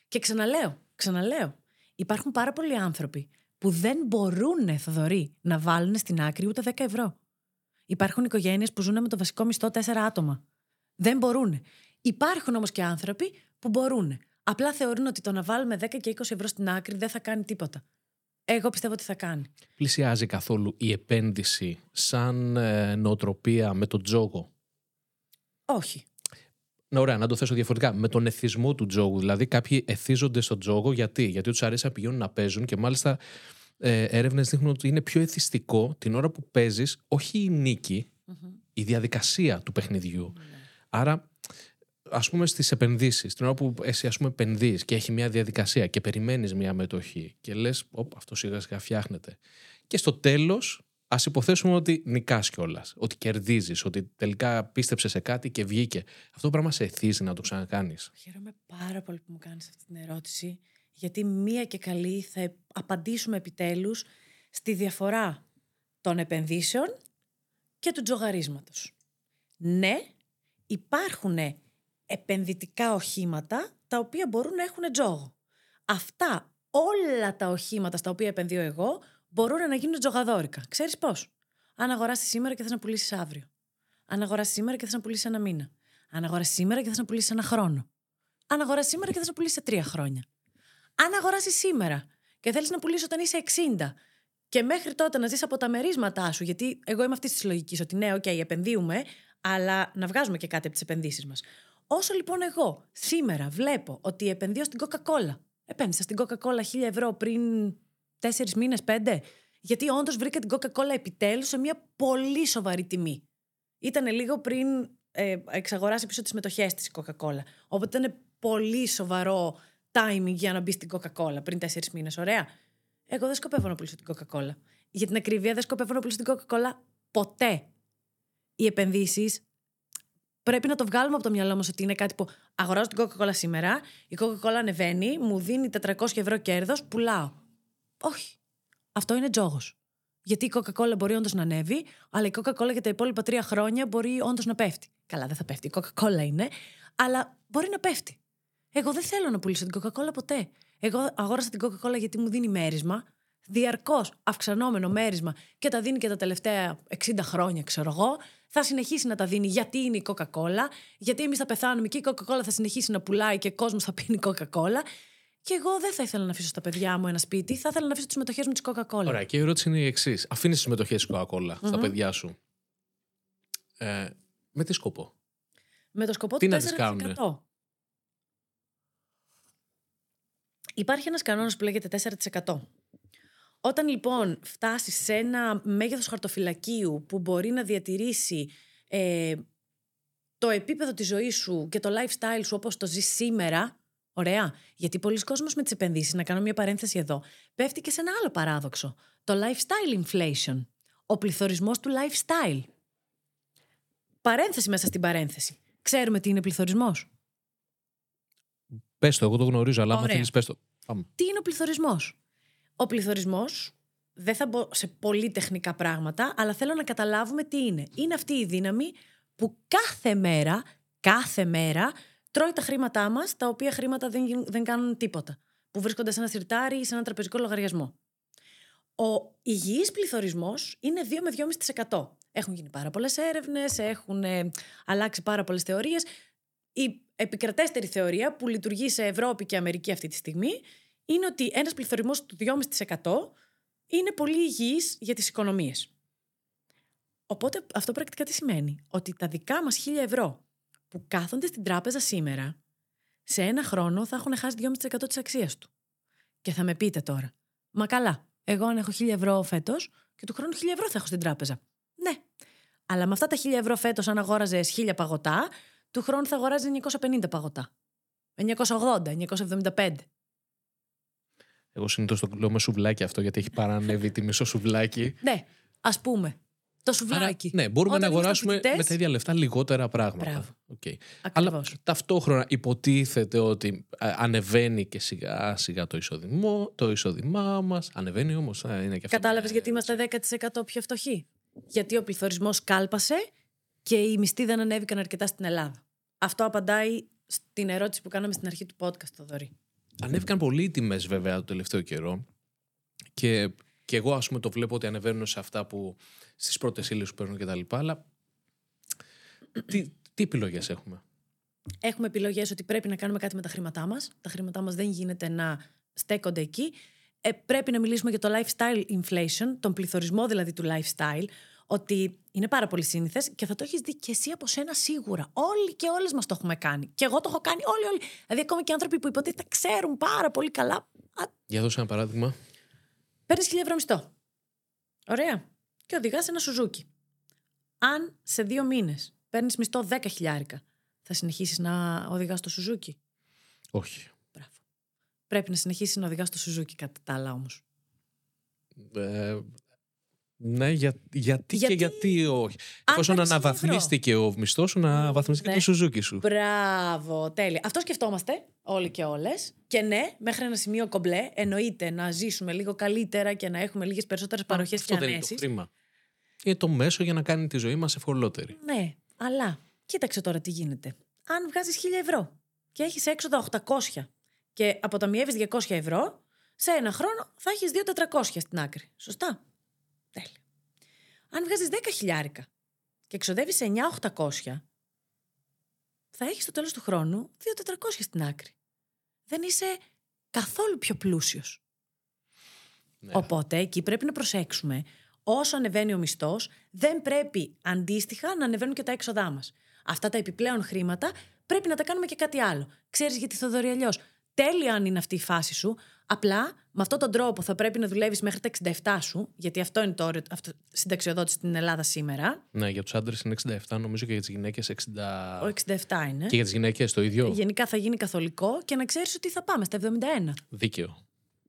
Και ξαναλέω, ξαναλέω, υπάρχουν πάρα πολλοί άνθρωποι που δεν μπορούν, Θοδωρή, να βάλουν στην άκρη ούτε 10 ευρώ. Υπάρχουν οικογένειες που ζουν με το βασικό μισθό 4 άτομα. Δεν μπορούν. Υπάρχουν όμως και άνθρωποι που μπορούν. Απλά θεωρούν ότι το να βάλουμε 10 και 20 ευρώ στην άκρη δεν θα κάνει τίποτα. Εγώ πιστεύω ότι θα κάνει. Πλησιάζει καθόλου η επένδυση σαν ε, νοοτροπία με τον τζόγο; Όχι. Ναι, ωραία, να το θέσω διαφορετικά. Με τον εθισμό του τζόγου. Δηλαδή, κάποιοι εθίζονται στον τζόγο γιατί, γιατί του αρέσει να πηγαίνουν να παίζουν και μάλιστα ε, έρευνες δείχνουν ότι είναι πιο εθιστικό την ώρα που παίζεις, όχι η νίκη, η διαδικασία του παιχνιδιού. Άρα, ας πούμε στις επενδύσεις, την ώρα που εσύ ας πούμε επενδύεις και έχει μια διαδικασία και περιμένεις μια μετοχή και λες, αυτό σιγά σιγά φτιάχνεται. Και στο τέλος, ας υποθέσουμε ότι νικάς κιόλας, ότι κερδίζεις, ότι τελικά πίστεψε σε κάτι και βγήκε. Αυτό το πράγμα σε εθίζει να το ξανακάνεις. Χαίρομαι πάρα πολύ που μου κάνεις αυτή την ερώτηση, γιατί μία και καλή θα ε- απαντήσουμε επιτέλους στη διαφορά των επενδύσεων και του τζογαρίσματος. Ναι, υπάρχουν επενδυτικά οχήματα τα οποία μπορούν να έχουν τζόγο. Αυτά όλα τα οχήματα στα οποία επενδύω εγώ μπορούν να γίνουν τζογαδόρικα. Ξέρεις πώς; Αν αγοράσεις σήμερα και θες να πουλήσεις αύριο. Αν αγοράσεις σήμερα και θες να πουλήσεις ένα μήνα. Αν αγοράσεις σήμερα και θες να πουλήσεις ένα χρόνο. Αν αγοράσεις σήμερα και θες να πουλήσεις σε τρία χρόνια. Αν αγοράσεις σήμερα και θέλεις να πουλήσεις όταν είσαι 60 και μέχρι τότε να ζεις από τα μερίσματά σου, γιατί εγώ είμαι αυτής της λογικής ότι ναι, οκ, επενδύουμε, αλλά να βγάζουμε και κάτι από τις επενδύσεις μας. Όσο λοιπόν εγώ σήμερα βλέπω ότι επενδύω στην Coca-Cola, επένδυσα στην Coca-Cola 1000 ευρώ πριν 4 μήνες, 5, γιατί όντως βρήκα την Coca-Cola επιτέλους σε μια πολύ σοβαρή τιμή. Ήταν λίγο πριν ε, εξαγοράσει πίσω τις μετοχές της Coca-Cola. Οπότε ήταν πολύ σοβαρό timing για να μπει στην Coca-Cola πριν 4 μήνες. Ωραία. Εγώ δεν σκοπεύω να πουλήσω την Coca-Cola. Για την ακρίβεια, δεν σκοπεύω να πουλήσω την Coca-Cola ποτέ. Οι επενδύσεις πρέπει να το βγάλουμε από το μυαλό μας ότι είναι κάτι που αγοράζω την Coca-Cola σήμερα, η Coca-Cola ανεβαίνει, μου δίνει 400 ευρώ κέρδος, πουλάω. Όχι. Αυτό είναι τζόγος. Γιατί η Coca-Cola μπορεί όντως να ανέβει, αλλά η Coca-Cola για τα υπόλοιπα τρία χρόνια μπορεί όντως να πέφτει. Καλά, δεν θα πέφτει. Η Coca-Cola είναι, αλλά μπορεί να πέφτει. Εγώ δεν θέλω να πουλήσω την Coca-Cola ποτέ. Εγώ αγόρασα την Coca-Cola γιατί μου δίνει μέρισμα. Διαρκώς αυξανόμενο μέρισμα και τα δίνει και τα τελευταία 60 χρόνια, ξέρω εγώ. Θα συνεχίσει να τα δίνει γιατί είναι η Coca-Cola, γιατί εμείς θα πεθάνουμε και η Coca-Cola θα συνεχίσει να πουλάει και ο κόσμος θα πίνει Coca-Cola. Και εγώ δεν θα ήθελα να αφήσω στα παιδιά μου ένα σπίτι, θα ήθελα να αφήσω τις μετοχέ μου της Coca-Cola. Ωραία, και η ερώτηση είναι η εξής. Αφήνεις τις μετοχέ της Coca-Cola στα παιδιά σου. Ε, με τι σκοπό; Με το σκοπό Τι του να τις 4%. κάνουνε; Υπάρχει ένας κανόνας που λέγεται 4%. Όταν λοιπόν φτάσεις σε ένα μέγεθος χαρτοφυλακίου που μπορεί να διατηρήσει ε, το επίπεδο της ζωής σου και το lifestyle σου όπως το ζεις σήμερα, ωραία, γιατί πολλοί κόσμος με τις επενδύσεις, να κάνω μια παρένθεση εδώ, πέφτει και σε ένα άλλο παράδοξο, το lifestyle inflation, ο πληθωρισμός του lifestyle. Παρένθεση μέσα στην παρένθεση. Ξέρουμε τι είναι πληθωρισμός; Πες το, εγώ το γνωρίζω, αλλά αν Ωραία. θέλεις, πες το. Πάμε. Τι είναι ο πληθωρισμός; Ο πληθωρισμός, δεν θα μπω σε πολύ τεχνικά πράγματα, αλλά θέλω να καταλάβουμε τι είναι. Είναι αυτή η δύναμη που κάθε μέρα, κάθε μέρα, τρώει τα χρήματά μας, τα οποία χρήματα δεν, γίν- δεν κάνουν τίποτα. Που βρίσκονται σε ένα σιρτάρι ή σε ένα τραπεζικό λογαριασμό. Ο υγιής πληθωρισμός είναι 2 με 2,5%. Έχουν γίνει πάρα πολλές έρευνες, έχουν ε, αλλάξει πάρα πολλές θεωρίες. Η επικρατέστερη θεωρία που λειτουργεί σε Ευρώπη και Αμερική αυτή τη στιγμή είναι ότι ένας πληθωρισμός του 2,5% είναι πολύ υγιής για τις οικονομίες. Οπότε αυτό πρακτικά τι σημαίνει; Ότι τα δικά μας 1000 ευρώ που κάθονται στην τράπεζα σήμερα, σε ένα χρόνο θα έχουν χάσει 2,5% της αξίας του. Και θα με πείτε τώρα, μα καλά, εγώ αν έχω 1000 ευρώ φέτος και του χρόνου 1000 ευρώ θα έχω στην τράπεζα. Ναι. Αλλά με αυτά τα 1000 ευρώ φέτος αν αγόραζες 1000 παγωτά, του χρόνου θα αγοράζει 950 παγωτά. 980, 975. Εγώ συνήθως το λέω με σουβλάκι αυτό, γιατί έχει παρανέβει η τιμή στο σουβλάκι. Ναι, ας πούμε. Το σουβλάκι. ναι, μπορούμε Όταν να αγοράσουμε ήμασταν με φοιτητές, τα ίδια λεφτά λιγότερα πράγματα. Μπράβο. Οκ. Αλλά Ακριβώς. ταυτόχρονα υποτίθεται ότι α, ανεβαίνει και σιγά σιγά το, εισοδημό, το εισόδημά μας. Ανεβαίνει όμως. Είναι και αυτό. Κατάλαβες Ε, γιατί είμαστε 10% πιο φτωχοί; Γιατί ο πληθωρισμός κάλπασε και οι μισθοί δεν ανέβηκαν αρκετά στην Ελλάδα. Αυτό απαντάει στην ερώτηση που κάναμε στην αρχή του podcast, Θοδωρή. Ανέβηκαν πολύ οι τιμές βέβαια το τελευταίο καιρό. Και, και εγώ, ας πούμε, το βλέπω ότι ανεβαίνουν σε αυτά που στις πρώτες ύλες που παίρνουν κτλ. Αλλά τι, τι επιλογές έχουμε; Έχουμε επιλογές ότι πρέπει να κάνουμε κάτι με τα χρήματά μας. Τα χρήματά μας δεν γίνεται να στέκονται εκεί. Ε, πρέπει να μιλήσουμε για το lifestyle inflation, τον πληθωρισμό δηλαδή του lifestyle, ότι είναι πάρα πολύ σύνηθες και θα το έχεις δει και εσύ από σένα σίγουρα. Όλοι και όλες μας το έχουμε κάνει. Και εγώ το έχω κάνει όλοι, όλοι. Δηλαδή, ακόμα και άνθρωποι που υποτίθεται ξέρουν πάρα πολύ καλά. Α, Για δώσε ένα παράδειγμα. Παίρνεις 1000 ευρώ μισθό. Ωραία. Και οδηγάς ένα σουζούκι. Αν σε δύο μήνες παίρνεις μισθό 10 χιλιάρικα, θα συνεχίσεις να οδηγάς το σουζούκι; Όχι. Μπράβο. Πρέπει να συνεχίσεις να οδηγάς το σουζούκι κατά τα άλλα όμως. Ε, ναι, για, γιατί, και Γιατί- γιατί όχι. Αν Εφόσον παίρνεις αναβαθμίστηκε ο μισθός σου, να αναβαθμιστεί και ναι. το σουζούκι σου. Μπράβο, τέλεια. Αυτό σκεφτόμαστε όλοι και όλες. Και ναι, μέχρι ένα σημείο κομπλέ, εννοείται να ζήσουμε λίγο καλύτερα και να έχουμε λίγες περισσότερες παροχές και Αυτό δεν είναι το ανέσει. χρήμα. Είναι το μέσο για να κάνει τη ζωή μας ευκολότερη. Ναι, αλλά κοίταξε τώρα τι γίνεται. Αν βγάζεις 1000 ευρώ και έχεις έξοδα 800 και αποταμιεύεις 200 ευρώ, σε ένα χρόνο θα έχεις 2.400 στην άκρη. Σωστά. Τέλεια. Αν βγάζεις 10 χιλιάρικα και εξοδεύει 9.800, θα έχεις στο τέλος του χρόνου 2.400 στην άκρη. Δεν είσαι καθόλου πιο πλούσιος. Ναι. Οπότε εκεί πρέπει να προσέξουμε. Όσο ανεβαίνει ο μισθός, δεν πρέπει αντίστοιχα να ανεβαίνουν και τα έξοδά μας. Αυτά τα επιπλέον χρήματα πρέπει να τα κάνουμε και κάτι άλλο. Ξέρεις γιατί Θοδωρή αλλιώς; Τέλεια αν είναι αυτή η φάση σου. Απλά με αυτόν τον τρόπο θα πρέπει να δουλεύεις μέχρι τα 67 σου, γιατί αυτό είναι το όριο αυτό, συνταξιοδότηση στην Ελλάδα σήμερα. Ναι, για τους άντρες είναι 67, νομίζω και για τις γυναίκες 60. Ο 67 είναι. Και για τις γυναίκες το ίδιο. Γενικά θα γίνει καθολικό και να ξέρεις ότι θα πάμε στα 71. Δίκαιο.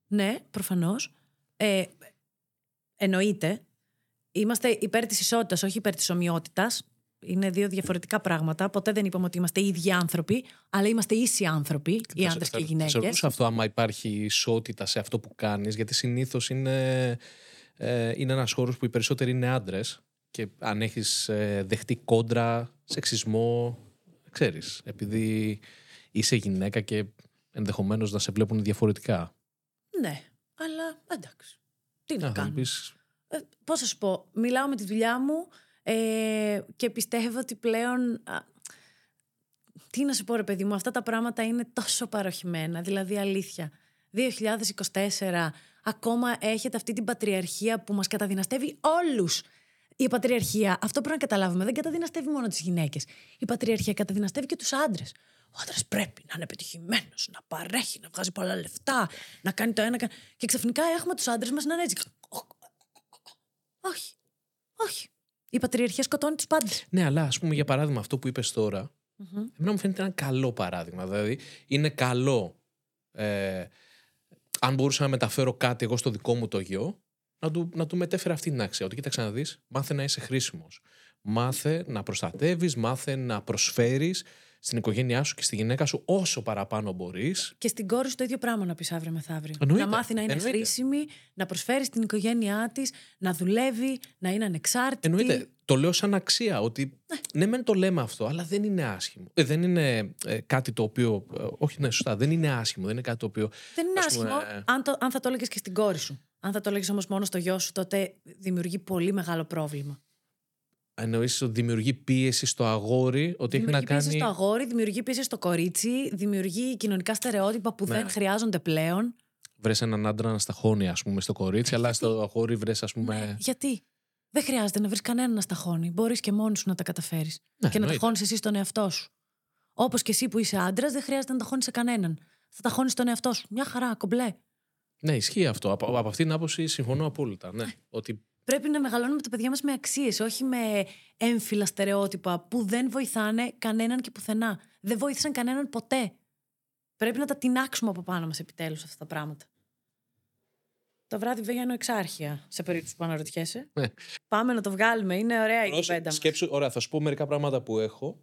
Ναι, προφανώς. Ε, εννοείται. Είμαστε υπέρ της ισότητας, όχι υπέρ της ομοιότητας. Είναι δύο διαφορετικά πράγματα. Ποτέ δεν είπαμε ότι είμαστε ίδιοι άνθρωποι, αλλά είμαστε ίσοι άνθρωποι, οι άντρε και οι Σε γυναίκες. ρωτούσα αυτό άμα υπάρχει ισότητα σε αυτό που κάνεις, γιατί συνήθως είναι, ε, είναι ένας χώρος που οι περισσότεροι είναι άντρες. Και αν έχεις δεχτεί κόντρα, σεξισμό, ξέρεις. Επειδή είσαι γυναίκα και ενδεχομένως να σε βλέπουν διαφορετικά. Ναι, αλλά εντάξει. Τι να Α, θα κάνω. πεις, Ε, πώς θα σου πω, μιλάω με τη δουλειά μου ε, και πιστεύω ότι πλέον... α, τι να σου πω ρε παιδί μου, αυτά τα πράγματα είναι τόσο παροχημένα, δηλαδή αλήθεια. 2024 ακόμα έχετε αυτή την πατριαρχία που μας καταδυναστεύει όλους. Η πατριαρχία, αυτό πρέπει να καταλάβουμε, δεν καταδυναστεύει μόνο τις γυναίκες. Η πατριαρχία καταδυναστεύει και τους άντρες. Ο άντρας πρέπει να είναι πετυχημένο, να παρέχει, να βγάζει πολλά λεφτά, να κάνει το ένα. κα- Και ξαφνικά έχουμε τους άντρες μας να είναι έτσι. Όχι. Όχι. Η πατριαρχία σκοτώνει τους πάντες. Ναι, αλλά ας πούμε για παράδειγμα αυτό που είπες τώρα, εμένα μου φαίνεται ένα καλό παράδειγμα. Δηλαδή, είναι καλό. Ε, αν μπορούσα να μεταφέρω κάτι εγώ στο δικό μου το γιο, να του, να του μετέφερα αυτή την άξια. Ότι κοίταξε να δεις, μάθε να είσαι χρήσιμος. Μάθε να προστατεύεις, μάθε να προσφέρεις στην οικογένειά σου και στη γυναίκα σου όσο παραπάνω μπορείς. Και στην κόρη σου το ίδιο πράγμα να πεις αύριο μεθαύριο. Εννοείται, Να μάθει να είναι εννοείται. χρήσιμη, να προσφέρει στην οικογένειά της, να δουλεύει, να είναι ανεξάρτητη. Εννοείται. Το λέω σαν αξία. Ότι ναι, μεν το λέμε αυτό, αλλά δεν είναι άσχημο. Ε, δεν είναι ε, κάτι το οποίο. ε, όχι, ναι, σωστά. Δεν είναι άσχημο. Δεν είναι κάτι το οποίο. Δεν είναι ας πούμε, άσχημο ε, αν, το, αν θα το έλεγες και στην κόρη σου. Αν θα το έλεγες όμως μόνο στο γιο σου, τότε δημιουργεί πολύ μεγάλο πρόβλημα. Εννοείς ότι δημιουργεί πίεση στο αγόρι, ότι έχει να Δημιουργεί πίεση κάνει. στο αγόρι, δημιουργεί πίεση στο κορίτσι, δημιουργεί κοινωνικά στερεότυπα που Ναι. δεν χρειάζονται πλέον. Βρες έναν άντρα να σταχώνει, ας πούμε, στο κορίτσι, αλλά στο αγόρι βρες, ας πούμε. Γιατί; Δεν χρειάζεται να βρεις κανέναν να σταχώνει. Μπορείς και μόνος σου να τα καταφέρεις. Ναι, και να εννοείται. ταχώνεις εσύ στον εαυτό σου. Όπως και εσύ που είσαι άντρας, δεν χρειάζεται να ταχώνεις σε κανέναν. Θα ταχώνεις τον εαυτό σου. Μια χαρά, κομπλέ. Ναι, ισχύει αυτό. Από, από αυτή την άποψη συμφωνώ απόλυτα. Ναι. ότι Πρέπει να μεγαλώνουμε τα παιδιά μας με αξίες, όχι με έμφυλα στερεότυπα που δεν βοηθάνε κανέναν και πουθενά. Δεν βοήθησαν κανέναν ποτέ. Πρέπει να τα τεινάξουμε από πάνω μας επιτέλους αυτά τα πράγματα. Το βράδυ βγαίνω εξάρχεια, σε περίπτωση που αναρωτιέσαι. Ναι. Πάμε να το βγάλουμε. Είναι ωραία η κουβέντα μας. Σκέψου, ωραία, θα σου πω μερικά πράγματα που έχω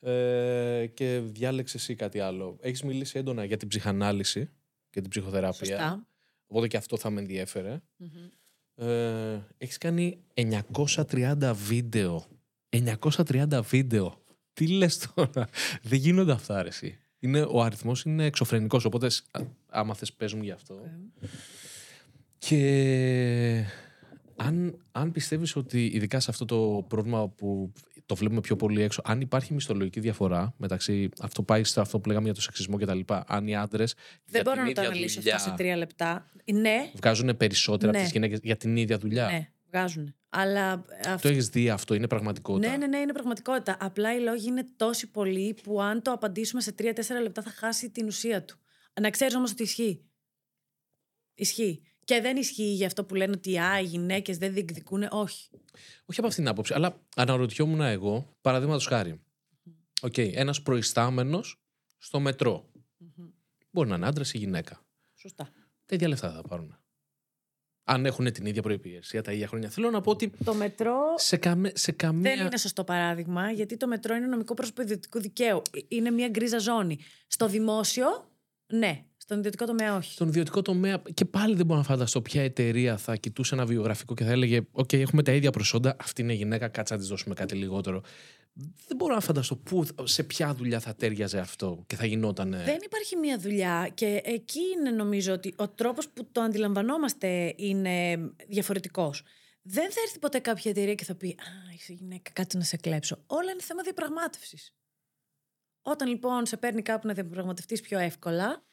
ε, και διάλεξε εσύ κάτι άλλο. Έχεις μιλήσει έντονα για την ψυχανάλυση και την ψυχοθεραπεία. Σωστά. Οπότε και αυτό θα με ενδιέφερε. Μμμ. Ε, έχεις κάνει 930 βίντεο. 930 βίντεο. Τι λες τώρα; Δεν γίνονται αυτά, ρε, εσύ. Είναι, ο αριθμός είναι εξωφρενικός, οπότε σ- α- άμα θες πες μου γι' αυτό. Και αν, αν πιστεύεις ότι ειδικά σε αυτό το πρόβλημα που το βλέπουμε πιο πολύ έξω, αν υπάρχει μισθολογική διαφορά μεταξύ, αυτό πάει στο αυτό που λέγαμε για το σεξισμό και τα λοιπά, αν οι άντρες Δεν για μπορώ την να το ίδια αναλύσω δουλειά αυτό σε τρία λεπτά. Ναι, βγάζουν περισσότερα Ναι. από τις γυναίκες για την ίδια δουλειά. ναι, βγάζουν. Αλλά Το έχεις δει αυτό, είναι πραγματικότητα. Ναι, ναι, ναι, είναι πραγματικότητα. Απλά οι λόγοι είναι τόσοι πολλοί που αν το απαντήσουμε σε 3-4 λεπτά θα χάσει την ουσία του. Να ξέρεις όμως ότι ισχύει. Ισχύει. Και δεν ισχύει για αυτό που λένε ότι α, οι γυναίκες δεν διεκδικούν. Όχι. Όχι από αυτήν την άποψη, αλλά αναρωτιόμουν εγώ, παραδείγματος χάρη. Οκ, ένας προϊστάμενος στο μετρό. Μπορεί να είναι άντρας ή γυναίκα. Σωστά. Τα ίδια λεφτά θα πάρουν. Αν έχουν την ίδια προϋπηρεσία, τα ίδια χρόνια. Θέλω να πω ότι Το μετρό σε, καμέ, σε καμία. δεν είναι σωστό παράδειγμα, γιατί το μετρό είναι νομικό πρόσωπο ιδιωτικού δικαίου. Ε, Είναι μια γκρίζα ζώνη. Στο δημόσιο, ναι. Στον ιδιωτικό τομέα, όχι. Στον ιδιωτικό τομέα, και πάλι δεν μπορώ να φανταστώ ποια εταιρεία θα κοιτούσε ένα βιογραφικό και θα έλεγε: Οκ, έχουμε τα ίδια προσόντα. Αυτή είναι γυναίκα, κάτσε να της δώσουμε κάτι λιγότερο. Δεν μπορώ να φανταστώ πού, σε ποια δουλειά θα ταίριαζε αυτό και θα γινόταν. Δεν υπάρχει μία δουλειά και εκεί είναι νομίζω ότι ο τρόπος που το αντιλαμβανόμαστε είναι διαφορετικός. Δεν θα έρθει ποτέ κάποια εταιρεία και θα πει «Α, είσαι γυναίκα, κάτσε να σε κλέψω». Όλα είναι θέμα διαπραγμάτευσης. Όταν λοιπόν σε παίρνει κάπου να διαπραγματευτείς πιο εύκολα,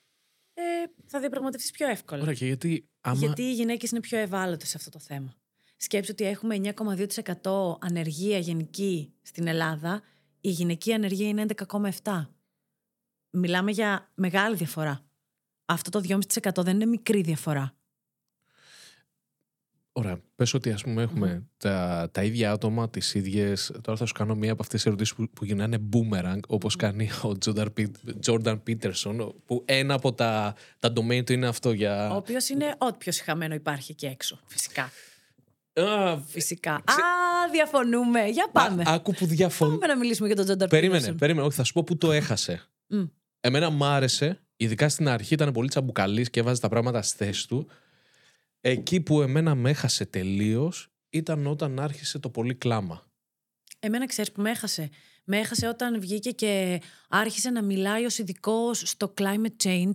ε, θα διαπραγματευτείς πιο εύκολα. Ωραία, και γιατί άμα. Γιατί οι γυναίκες είναι πιο ευάλωτες σε αυτό το θέμα. Σκέψου ότι έχουμε 9,2% ανεργία γενική στην Ελλάδα. Η γυναική ανεργία είναι 11,7%. Μιλάμε για μεγάλη διαφορά. Αυτό το 2,5% δεν είναι μικρή διαφορά. Ωραία. Πες ότι ας πούμε έχουμε τα, τα ίδια άτομα, τις ίδιες... Τώρα θα σου κάνω μία από αυτές τις ερωτήσεις που, που γυρνάνε boomerang, όπως κάνει ο Jordan, Pit- Jordan Peterson, που ένα από τα, τα domain του είναι αυτό για... Ο οποίος είναι ό,τι πιο συχαμένο υπάρχει εκεί έξω. Φυσικά. Α, Φυσικά. Α, διαφωνούμε. Για πάμε. α, άκου που διαφωνώ. Πάμε να μιλήσουμε για τον Τζόντα Περίμενε, περίμενε. Όχι, θα σου πω που το έχασε. Μμ. Εμένα μ' άρεσε, ειδικά στην αρχή ήταν πολύ τσαμπουκαλής και έβαζε τα πράγματα στη θέση του. Εκεί που εμένα με έχασε τελείως ήταν όταν άρχισε το πολύ κλάμα. Εμένα ξέρεις που με έχασε. Με έχασε όταν βγήκε και άρχισε να μιλάει ως ειδικός στο climate change.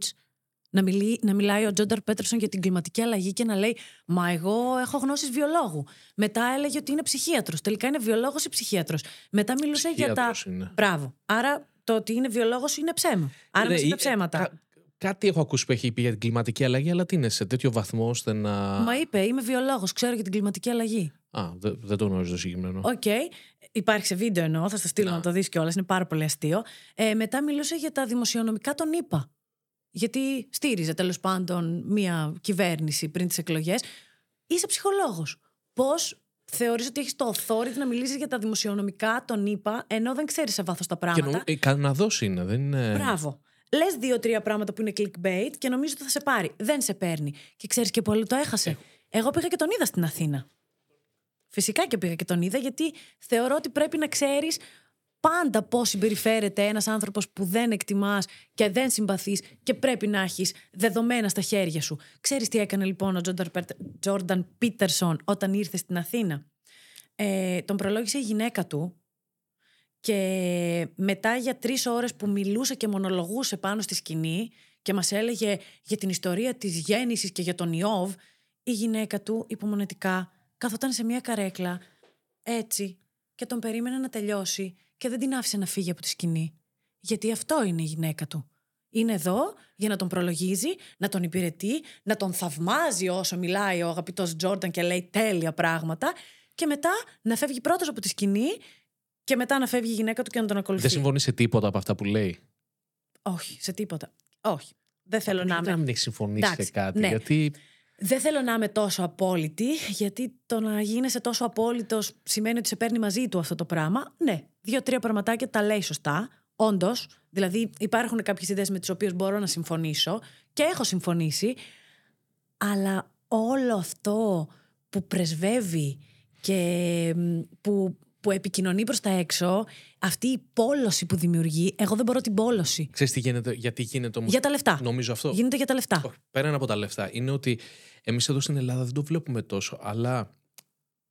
Να, μιλεί, να μιλάει ο Τζόνταρ Πέτερσον για την κλιματική αλλαγή και να λέει Μα εγώ έχω γνώσεις βιολόγου. Μετά έλεγε ότι είναι ψυχίατρος. Τελικά είναι βιολόγος ή ψυχίατρος. Μετά μιλούσε για τα. Ψυχίατρος είναι. Μπράβο. Άρα το ότι είναι βιολόγος είναι ψέμα. Άρα Ναι, μας είπε ε, ψέματα. κα- κάτι έχω ακούσει που έχει πει για την κλιματική αλλαγή, αλλά τι είναι σε τέτοιο βαθμό ώστε να. Μα είπε, είμαι βιολόγος, ξέρω για την κλιματική αλλαγή. Α, δε- δεν το γνωρίζω το συγκεκριμένο. Οκ. Υπάρχει σε βίντεο εννοώ, θα στο στείλω Να. να το δεις κιόλας. Είναι πάρα πολύ αστείο. Ε, μετά μιλούσε για τα δημοσιονομικά των ΗΠΑ. Γιατί στήριζε τέλος πάντων μία κυβέρνηση πριν τις εκλογές. Είσαι ψυχολόγος. Πώς θεωρείς ότι έχεις το authority να μιλήσεις για τα δημοσιονομικά των ΗΠΑ, ενώ δεν ξέρεις σε βάθος τα Και πράγματα; νομ... ε, Καναδό είναι, δεν είναι. Μπράβο. Λες δύο-τρία πράγματα που είναι clickbait και νομίζω ότι θα σε πάρει. Δεν σε παίρνει. Και ξέρεις και πολύ το έχασε. Εγώ πήγα και τον είδα στην Αθήνα. Φυσικά και πήγα και τον είδα, γιατί θεωρώ ότι πρέπει να ξέρεις πάντα πώς συμπεριφέρεται ένας άνθρωπος που δεν εκτιμάς και δεν συμπαθείς και πρέπει να έχεις δεδομένα στα χέρια σου. Ξέρεις τι έκανε λοιπόν ο Τζόρνταν Πίτερσον όταν ήρθε στην Αθήνα; Ε, τον προλόγησε η γυναίκα του και μετά για τρεις ώρες που μιλούσε και μονολογούσε πάνω στη σκηνή και μας έλεγε για την ιστορία της γέννησης και για τον Ιώβ, η γυναίκα του υπομονετικά καθόταν σε μια καρέκλα έτσι και τον περίμενε να τελειώσει και δεν την άφησε να φύγει από τη σκηνή. Γιατί αυτό είναι η γυναίκα του. Είναι εδώ για να τον προλογίζει, να τον υπηρετεί, να τον θαυμάζει όσο μιλάει ο αγαπητός Τζόρνταν και λέει τέλεια πράγματα και μετά να φεύγει πρώτος από τη σκηνή και μετά να φεύγει η γυναίκα του και να τον ακολουθεί. Δεν συμφωνεί σε τίποτα από αυτά που λέει. Όχι, σε τίποτα. Όχι. Δεν θέλω να Δεν είμαι. μην έχει συμφωνήσει Εντάξει, σε κάτι. ναι. Γιατί Δεν θέλω να είμαι τόσο απόλυτη, γιατί το να γίνεσαι τόσο απόλυτος σημαίνει ότι σε παίρνει μαζί του αυτό το πράγμα. Ναι, δύο-τρία πραγματάκια τα λέει σωστά. Όντως, δηλαδή υπάρχουν κάποιες ιδέες με τις οποίες μπορώ να συμφωνήσω και έχω συμφωνήσει, αλλά όλο αυτό που πρεσβεύει και μ, που, που επικοινωνεί προς τα έξω, αυτή η πόλωση που δημιουργεί, εγώ δεν μπορώ την πόλωση. ξέρεις τι γίνεται, γιατί γίνεται όμως; Για τα λεφτά. Νομίζω αυτό. Γίνεται για τα λεφτά. Όχι, πέραν από τα λεφτά. Είναι ότι εμείς εδώ στην Ελλάδα δεν το βλέπουμε τόσο, αλλά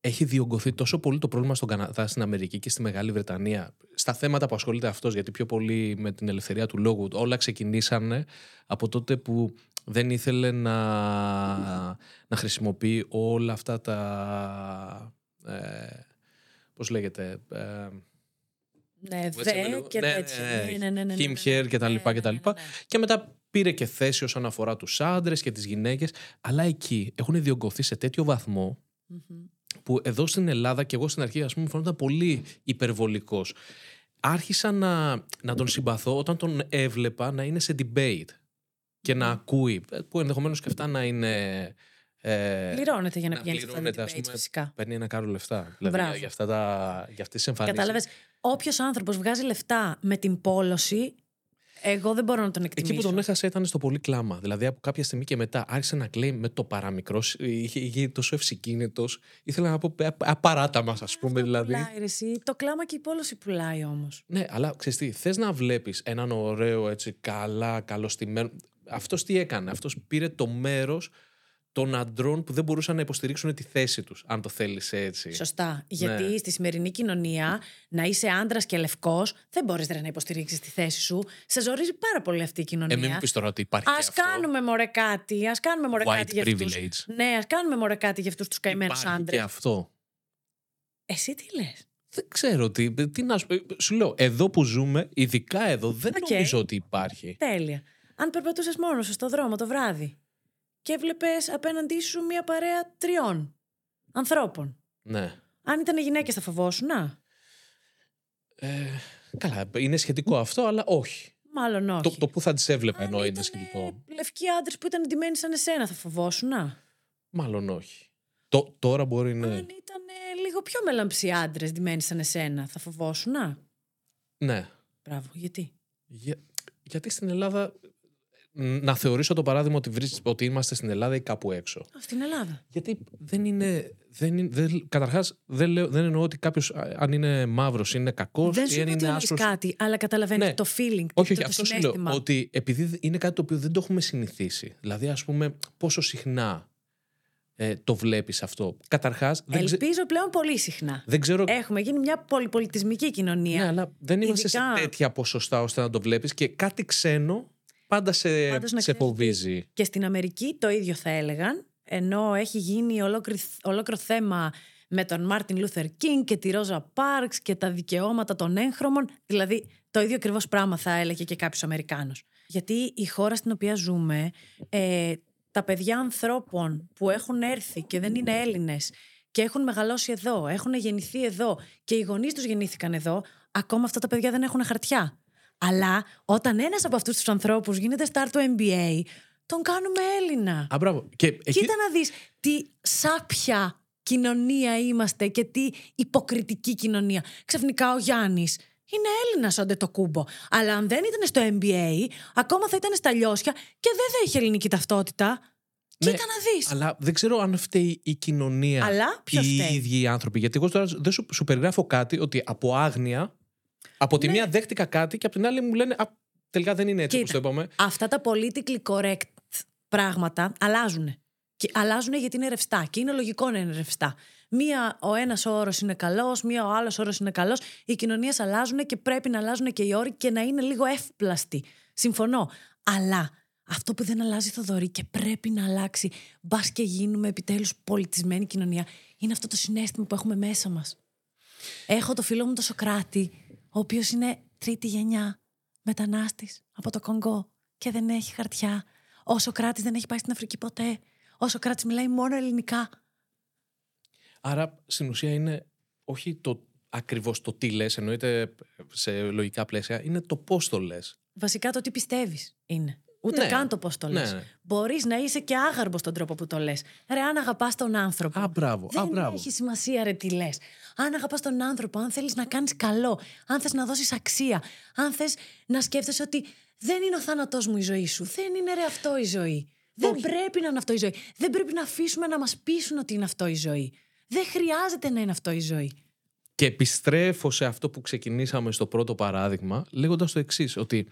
έχει διωγγωθεί τόσο πολύ το πρόβλημα στον Καναδά, στην Αμερική και στη Μεγάλη Βρετανία. Στα θέματα που ασχολείται αυτός, γιατί πιο πολύ με την ελευθερία του λόγου, όλα ξεκινήσανε από τότε που δεν ήθελε να, να χρησιμοποιεί όλα αυτά τα. Ε, πώς λέγεται. Ε, Ναι, έτσι δε είμαι λίγο- και ναι, τέτοια. ναι, ναι. Ναι, ναι, ναι, ναι, Him, ναι, her και τα ναι, λοιπά ναι, και τα ναι, λοιπά. ναι, ναι. Και μετά πήρε και θέση όσον αφορά τους άντρες και τις γυναίκες. Αλλά εκεί έχουν διωγγωθεί σε τέτοιο βαθμό Μμμ. που εδώ στην Ελλάδα και εγώ στην αρχή ας πούμε μου φαίνονταν πολύ υπερβολικός. Άρχισα να, να τον συμπαθώ όταν τον έβλεπα να είναι σε debate και να ακούει, που ενδεχομένως και αυτά να είναι... Ε, Πληρώνεται για να, να πηγαίνει σε αυτά τα πληρώνεται, ας debates, πούμε, φυσικά. Παίρνει ένα κάρο λεφτά. Δηλαδή, Μπράβο. για, για, αυτά τα, για αυτές τις εμφανίσεις. Κατάλαβες. Όποιος άνθρωπος βγάζει λεφτά με την πόλωση, εγώ δεν μπορώ να τον εκτιμήσω. Εκεί που τον έχασα ήταν στο πολύ κλάμα. Δηλαδή από κάποια στιγμή και μετά άρχισε να κλαίει με το παραμικρό. Είχε, είχε τόσο ευσυκίνητος. Ήθελα να πω «Α, απαράτα μας, ας πούμε. Δηλαδή. Πουλάει, ρε, εσύ. Το κλάμα και η πόλωση πουλάει όμως. Ναι, αλλά ξέρεις τι, θες να βλέπεις έναν ωραίο, έτσι, καλά, καλωστημένο. Αυτός τι έκανε. Αυτός πήρε το μέρος των αντρών που δεν μπορούσαν να υποστηρίξουν τη θέση τους, αν το θέλεις έτσι. Σωστά. Γιατί Ναι. στη σημερινή κοινωνία να είσαι άντρας και λευκός, δεν μπορείς να υποστηρίξεις τη θέση σου. Σε ζορίζει πάρα πολύ αυτή η κοινωνία. Ε, μην μου πεις τώρα ότι υπάρχει. Α και αυτό. κάνουμε μωρέ κάτι. Α κάνουμε μωρέ White κάτι για αυτούς. privilege. Ναι, ας κάνουμε μωρέ κάτι για αυτούς τους καημένους Υπάρχει άντρες. και αυτό. Εσύ τι λες; Δεν ξέρω τι, τι να σου πω. Σου λέω, εδώ που ζούμε, ειδικά εδώ, δεν Οκ. νομίζω ότι υπάρχει. Τέλεια. Αν περπατούσες μόνος σου στο δρόμο το βράδυ και έβλεπες απέναντί σου μία παρέα τριών ανθρώπων. Ναι. Αν ήταν γυναίκες, θα φοβόσουν, να. Ε, καλά, είναι σχετικό αυτό, αλλά όχι. Μάλλον όχι. Το, το που θα τις έβλεπα Αν εννοώ είναι ήτανε σχετικό. Λευκοί άντρες που ήταν ντυμένοι σαν εσένα, θα φοβόσουν, να. Μάλλον όχι. Το, τώρα μπορεί να. Αν ήταν λίγο πιο μελαμψοί άντρες ντυμένοι σαν εσένα, θα φοβόσουν, να. Ναι. Μπράβο, γιατί; Για, γιατί στην Ελλάδα. Να θεωρήσω το παράδειγμα ότι, βρίσκ- ότι είμαστε στην Ελλάδα ή κάπου έξω. Α, στην Ελλάδα. Γιατί δεν είναι. Δεν είναι δεν, καταρχάς, δεν, λέω, δεν εννοώ ότι κάποιος, αν είναι μαύρος, είναι κακός Δεν ή σου αν είπα ότι είναι εννοείς άσπρος. κάτι, αλλά καταλαβαίνεις Ναι. το feeling, Όχι, το, όχι, το αυτό σου λέω. συναίσθημα. Ότι επειδή είναι κάτι το οποίο δεν το έχουμε συνηθίσει. Δηλαδή, ας πούμε, πόσο συχνά ε, το βλέπεις αυτό. Καταρχάς. Δεν, ξε- Ελπίζω πλέον πολύ συχνά. δεν ξέρω. Έχουμε γίνει μια πολυπολιτισμική κοινωνία. Ναι, αλλά δεν είμαστε Ειδικά- σε τέτοια ποσοστά ώστε να το βλέπεις και κάτι ξένο πάντα σε, Πάντως να σε ξέρεις φοβίζει. Και στην Αμερική το ίδιο θα έλεγαν, ενώ έχει γίνει ολόκληρο, ολόκληρο θέμα με τον Μάρτιν Λούθερ Κίνγκ και τη Ρόζα Πάρξ και τα δικαιώματα των έγχρωμων. Δηλαδή, το ίδιο ακριβώς πράγμα θα έλεγε και κάποιος Αμερικάνος. Γιατί η χώρα στην οποία ζούμε, ε, τα παιδιά ανθρώπων που έχουν έρθει και δεν είναι Έλληνες και έχουν μεγαλώσει εδώ, έχουν γεννηθεί εδώ και οι γονείς τους γεννήθηκαν εδώ, ακόμα αυτά τα παιδιά δεν έχουν χαρτιά. Αλλά όταν ένας από αυτούς τους ανθρώπους γίνεται star του NBA, τον κάνουμε Έλληνα. Α, μπράβο. Και εκεί, Κοίτα να δεις τι σάπια κοινωνία είμαστε και τι υποκριτική κοινωνία. Ξαφνικά ο Γιάννης είναι Έλληνας ο Αντετοκούμπο. Αλλά αν δεν ήταν στο NBA, ακόμα θα ήταν στα λιώσια και δεν θα είχε ελληνική ταυτότητα. Ναι, Κοίτα να δεις. Αλλά δεν ξέρω αν φταίει η κοινωνία Αλλά ποιος ή οι φταίει; ίδιοι οι άνθρωποι. Γιατί εγώ τώρα δεν σου, σου περιγράφω κάτι ότι από άγνοια, από τη Ναι. μία δέχτηκα κάτι και από την άλλη μου λένε Α, τελικά δεν είναι έτσι όπως Κοίτα. το είπαμε. Αυτά τα politically correct πράγματα αλλάζουν. Και αλλάζουν γιατί είναι ρευστά. Και είναι λογικό να είναι ρευστά. Μία, ο ένας όρος είναι καλός, μία, ο άλλος όρος είναι καλός. Οι κοινωνίες αλλάζουν και πρέπει να αλλάζουν και οι όροι και να είναι λίγο εύπλαστοι. Συμφωνώ. Αλλά αυτό που δεν αλλάζει, Θοδωρή, και πρέπει να αλλάξει, μπας και γίνουμε επιτέλους πολιτισμένη κοινωνία, είναι αυτό το συνέστημα που έχουμε μέσα μας. Έχω το φίλο μου το Σοκράτη, ο οποίος είναι τρίτη γενιά μετανάστης από το Κονγκό και δεν έχει χαρτιά. Ο Σοκράτης δεν έχει πάει στην Αφρική ποτέ. Ο Σοκράτης μιλάει μόνο ελληνικά. Άρα στην ουσία είναι όχι το ακριβώς το τι λες, εννοείται σε λογικά πλαίσια, είναι το πώς το λες. Βασικά το τι πιστεύεις είναι. Ούτε Ναι. καν το πώς το Ναι, λες. ναι. Μπορείς να είσαι και άγαρμπος στον τρόπο που το λες. Ρε, αν αγαπάς τον άνθρωπο. Α, μπράβο. Α, Δεν μπράβο. έχει σημασία, ρε, τι λες. Αν αγαπάς τον άνθρωπο, αν θέλεις να κάνεις καλό, αν θες να δώσεις αξία, αν θες να σκέφτεσαι ότι δεν είναι ο θάνατός μου η ζωή σου, δεν είναι ρε αυτό η ζωή. Δεν Όχι. πρέπει να είναι αυτό η ζωή. Δεν πρέπει να αφήσουμε να μας πείσουν ότι είναι αυτό η ζωή. Δεν χρειάζεται να είναι αυτό η ζωή. Και επιστρέφω σε αυτό που ξεκινήσαμε στο πρώτο παράδειγμα, λέγοντας το εξής, ότι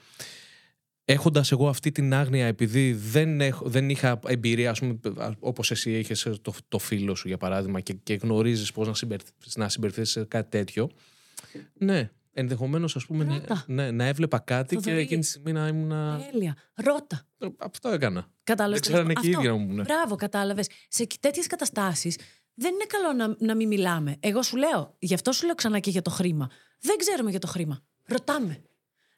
έχοντας εγώ αυτή την άγνοια, επειδή δεν, έχω, δεν είχα εμπειρία, ας πούμε, όπως εσύ είχες το, το φίλο σου για παράδειγμα, και, και γνωρίζεις πώς να, συμπερ, να συμπεριφέρεις σε κάτι τέτοιο. Ναι, ενδεχομένως, ας πούμε, να, Ρώτα. ναι, να έβλεπα κάτι και Θοδωρή. εκείνη τη στιγμή να ήμουν. Τέλεια. Ρώτα. Αυτό έκανα. Κατάλαβες. Δεν ξέρανε και οι ίδιοι να μου πούνε. Μπράβο, κατάλαβες. Σε τέτοιες καταστάσεις δεν είναι καλό να, να μην μιλάμε. Εγώ σου λέω, γι' αυτό σου λέω ξανά και για το χρήμα. Δεν ξέρουμε για το χρήμα. Ρωτάμε.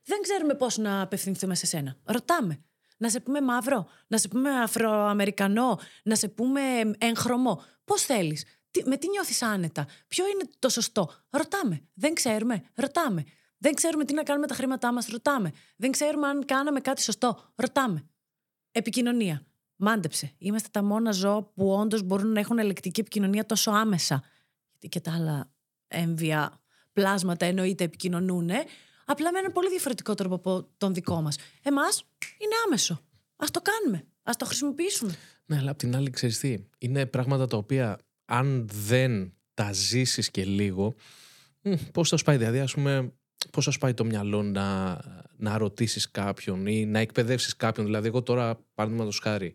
Δεν ξέρουμε πώς να απευθυνθούμε σε σένα. Ρωτάμε. Να σε πούμε μαύρο, να σε πούμε αφροαμερικανό, να σε πούμε έγχρωμο. Πώς θέλεις; Με τι νιώθεις άνετα; Ποιο είναι το σωστό; Ρωτάμε. Δεν ξέρουμε. Ρωτάμε. Δεν ξέρουμε τι να κάνουμε με τα χρήματά μας. Ρωτάμε. Δεν ξέρουμε αν κάναμε κάτι σωστό. Ρωτάμε. Επικοινωνία. Μάντεψε. Είμαστε τα μόνα ζώα που όντως μπορούν να έχουν ελεκτική επικοινωνία τόσο άμεσα. Γιατί και τα άλλα έμβια πλάσματα εννοείται επικοινωνούν. Απλά με έναν πολύ διαφορετικό τρόπο από τον δικό μας. Εμάς είναι άμεσο. Α το κάνουμε. Α το χρησιμοποιήσουμε. Ναι, αλλά απ' την άλλη, ξέρεις τι. Είναι πράγματα τα οποία αν δεν τα ζήσεις και λίγο. Πώς θα σου πάει, δηλαδή, ας πούμε, πώς θα σου πάει το μυαλό να, να ρωτήσεις κάποιον ή να εκπαιδεύσεις κάποιον. Δηλαδή, εγώ τώρα, παραδείγματος χάρη,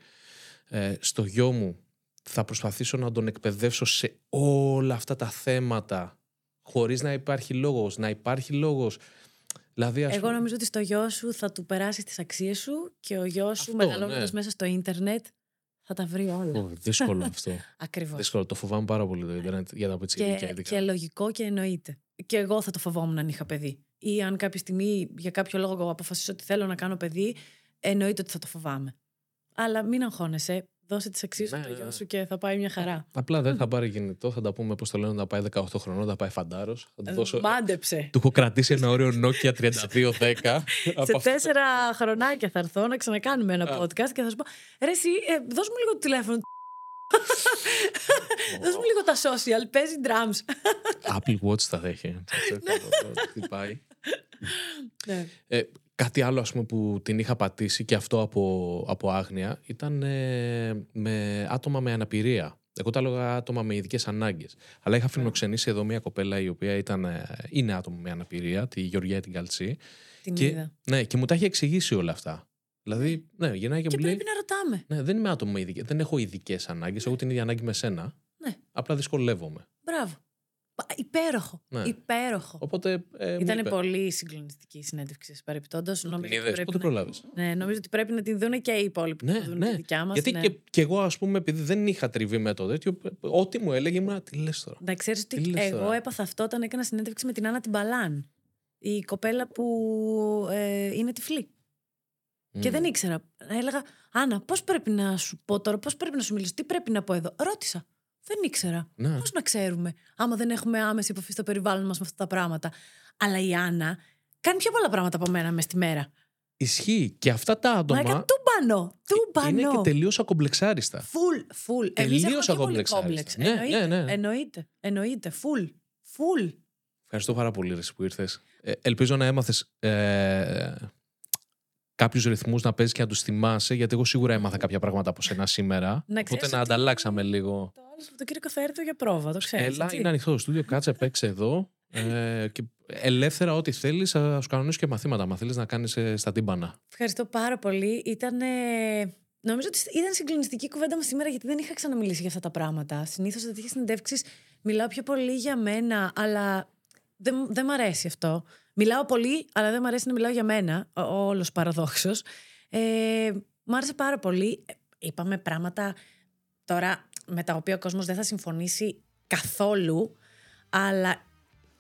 ε, στο γιο μου θα προσπαθήσω να τον εκπαιδεύσω σε όλα αυτά τα θέματα χωρίς να υπάρχει λόγος. Να υπάρχει λόγος. Δηλαδή, ας Εγώ πούμε- νομίζω ότι στο γιο σου θα του περάσεις τις αξίες σου και ο γιος σου, Αυτό, μεγαλώνοντας ναι. μέσα στο ίντερνετ, θα τα βρει όλα. Ω, δύσκολο αυτό. Ακριβώς. δύσκολο. Το φοβάμαι πάρα πολύ το Ιντερνετ για τα πιτσιρίκια Και, ειδικά. και λογικό και εννοείται. Και εγώ θα το φοβόμουν αν είχα παιδί. Ή αν κάποια στιγμή για κάποιο λόγο αποφασίσω ότι θέλω να κάνω παιδί, εννοείται ότι θα το φοβάμαι. Αλλά μην αγχώνεσαι. Δώσε τις αξίε σου Ναι, στο ναι, γιο ναι. σου και θα πάει μια χαρά. Απλά δεν θα πάρει κινητό, θα τα πούμε πώς το λένε, να πάει 18 χρονών, θα πάει φαντάρος. Θα του δώσω. Μάντεψε. Του έχω κρατήσει ένα όριο Nokia 3210. Σε τέσσερα χρονάκια θα έρθω να ξανακάνουμε ένα podcast και θα σου πω Ρε εσύ, ε, δώσ' μου λίγο το τηλέφωνο Δώσ' μου λίγο τα social, παίζει drums Apple Watch θα έχει. Τι πάει. Ναι. Ε, κάτι άλλο ας πούμε που την είχα πατήσει και αυτό από, από άγνοια ήταν ε, με άτομα με αναπηρία. Εγώ τα έλεγα άτομα με ειδικές ανάγκες. Αλλά είχα φιλοξενήσει εδώ μια κοπέλα η οποία ήταν, ε, είναι άτομο με αναπηρία, τη Γεωργία την Καλτσή. Την Και, είδα ναι, και μου τα έχει εξηγήσει όλα αυτά. Δηλαδή, ναι, γυρνάει και, Και μου λέει. πρέπει να ρωτάμε. Ναι, δεν είμαι άτομο με ειδικέ. Δεν έχω ειδικές ανάγκες. Έχω την ίδια ανάγκη με σένα. Ναι. Απλά δυσκολεύομαι. Μπράβο. Πα- Υπέροχο. Ναι. Υπέροχο. Οπότε. Ε, μου Ήταν είπε, πολύ συγκλονιστική η συνέντευξη παρεπιπτόντω. Την Νομίζω, ότι είδες, πρέπει πότε να... προλάβεις; ναι, νομίζω ότι πρέπει να την δουν και οι υπόλοιποι Ναι, που δουν ναι. τη δικιά μας. Γιατί ναι. και, και εγώ, ας πούμε, επειδή δεν είχα τριβή με το τέτοιο, ό,τι μου έλεγε ήμουν. Τι λες τώρα. Να ξέρεις Τι ότι λες εγώ τώρα; έπαθα αυτό όταν έκανα συνέντευξη με την Άννα την Μπαλάν. Η κοπέλα που ε, είναι τυφλή. Και Μμ. δεν ήξερα. Έλεγα, Άννα, πώς πρέπει να σου πω τώρα, πώς πρέπει να σου μιλήσω, τι πρέπει να πω εδώ; Ρώτησα. Δεν ήξερα. Ναι. Πώς να ξέρουμε, άμα δεν έχουμε άμεση επαφή στο περιβάλλον μας με αυτά τα πράγματα. Αλλά η Άννα κάνει πιο πολλά πράγματα από μένα μες στη μέρα. Ισχύει. Και αυτά τα Μα άτομα έκανε τούμπανο. είναι και Τούμπανο. τελείως ακομπλεξάριστα. Φουλ, φουλ. Εμείς Τελείως έχουμε πιο πολύ ακομπλεξάριστα. κόμπλεξ. Ναι, εννοείται, ναι, ναι. εννοείται. Εννοείται. Φουλ. Φουλ. Ευχαριστώ πάρα πολύ ρε, εσύ, που ήρθες. ελπίζω να έμαθες ε, κάποιους ρυθμούς να παίζεις και να τους θυμάσαι, γιατί εγώ σίγουρα έμαθα κάποια πράγματα από σένα σήμερα. Να Οπότε ξέρεις να ότι- ανταλλάξαμε λίγο. Το άλλο Σαββατοκύριακο θα έρθω για πρόβα, το ξέρεις. Έλα, είναι ανοιχτό το στούντιο, κάτσε, παίξε εδώ. Ε, και ελεύθερα, ό,τι θέλεις, θα σου κανονίσω και μαθήματα. Μα θέλεις να κάνεις στα τύμπανα. Ευχαριστώ πάρα πολύ. Ήταν. Νομίζω ότι ήταν συγκλονιστική η κουβέντα μας σήμερα γιατί δεν είχα ξαναμιλήσει για αυτά τα πράγματα. Συνήθως σε τέτοιε συνεντεύξεις μιλάω πιο πολύ για μένα, αλλά δεν, δεν μ' αρέσει αυτό. Μιλάω πολύ, αλλά δεν μ' αρέσει να μιλάω για μένα. Όλος παραδόξω. Ε, μ' άρεσε πάρα πολύ. Ε, Είπαμε πράγματα τώρα με τα οποία ο κόσμος δεν θα συμφωνήσει καθόλου, αλλά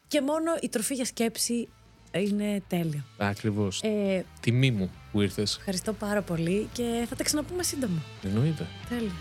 και μόνο η τροφή για σκέψη είναι τέλειο. Ακριβώς. Ε, Τιμή μου που ήρθες. Ευχαριστώ πάρα πολύ και θα τα ξαναπούμε σύντομα. Εννοείται. Τέλεια.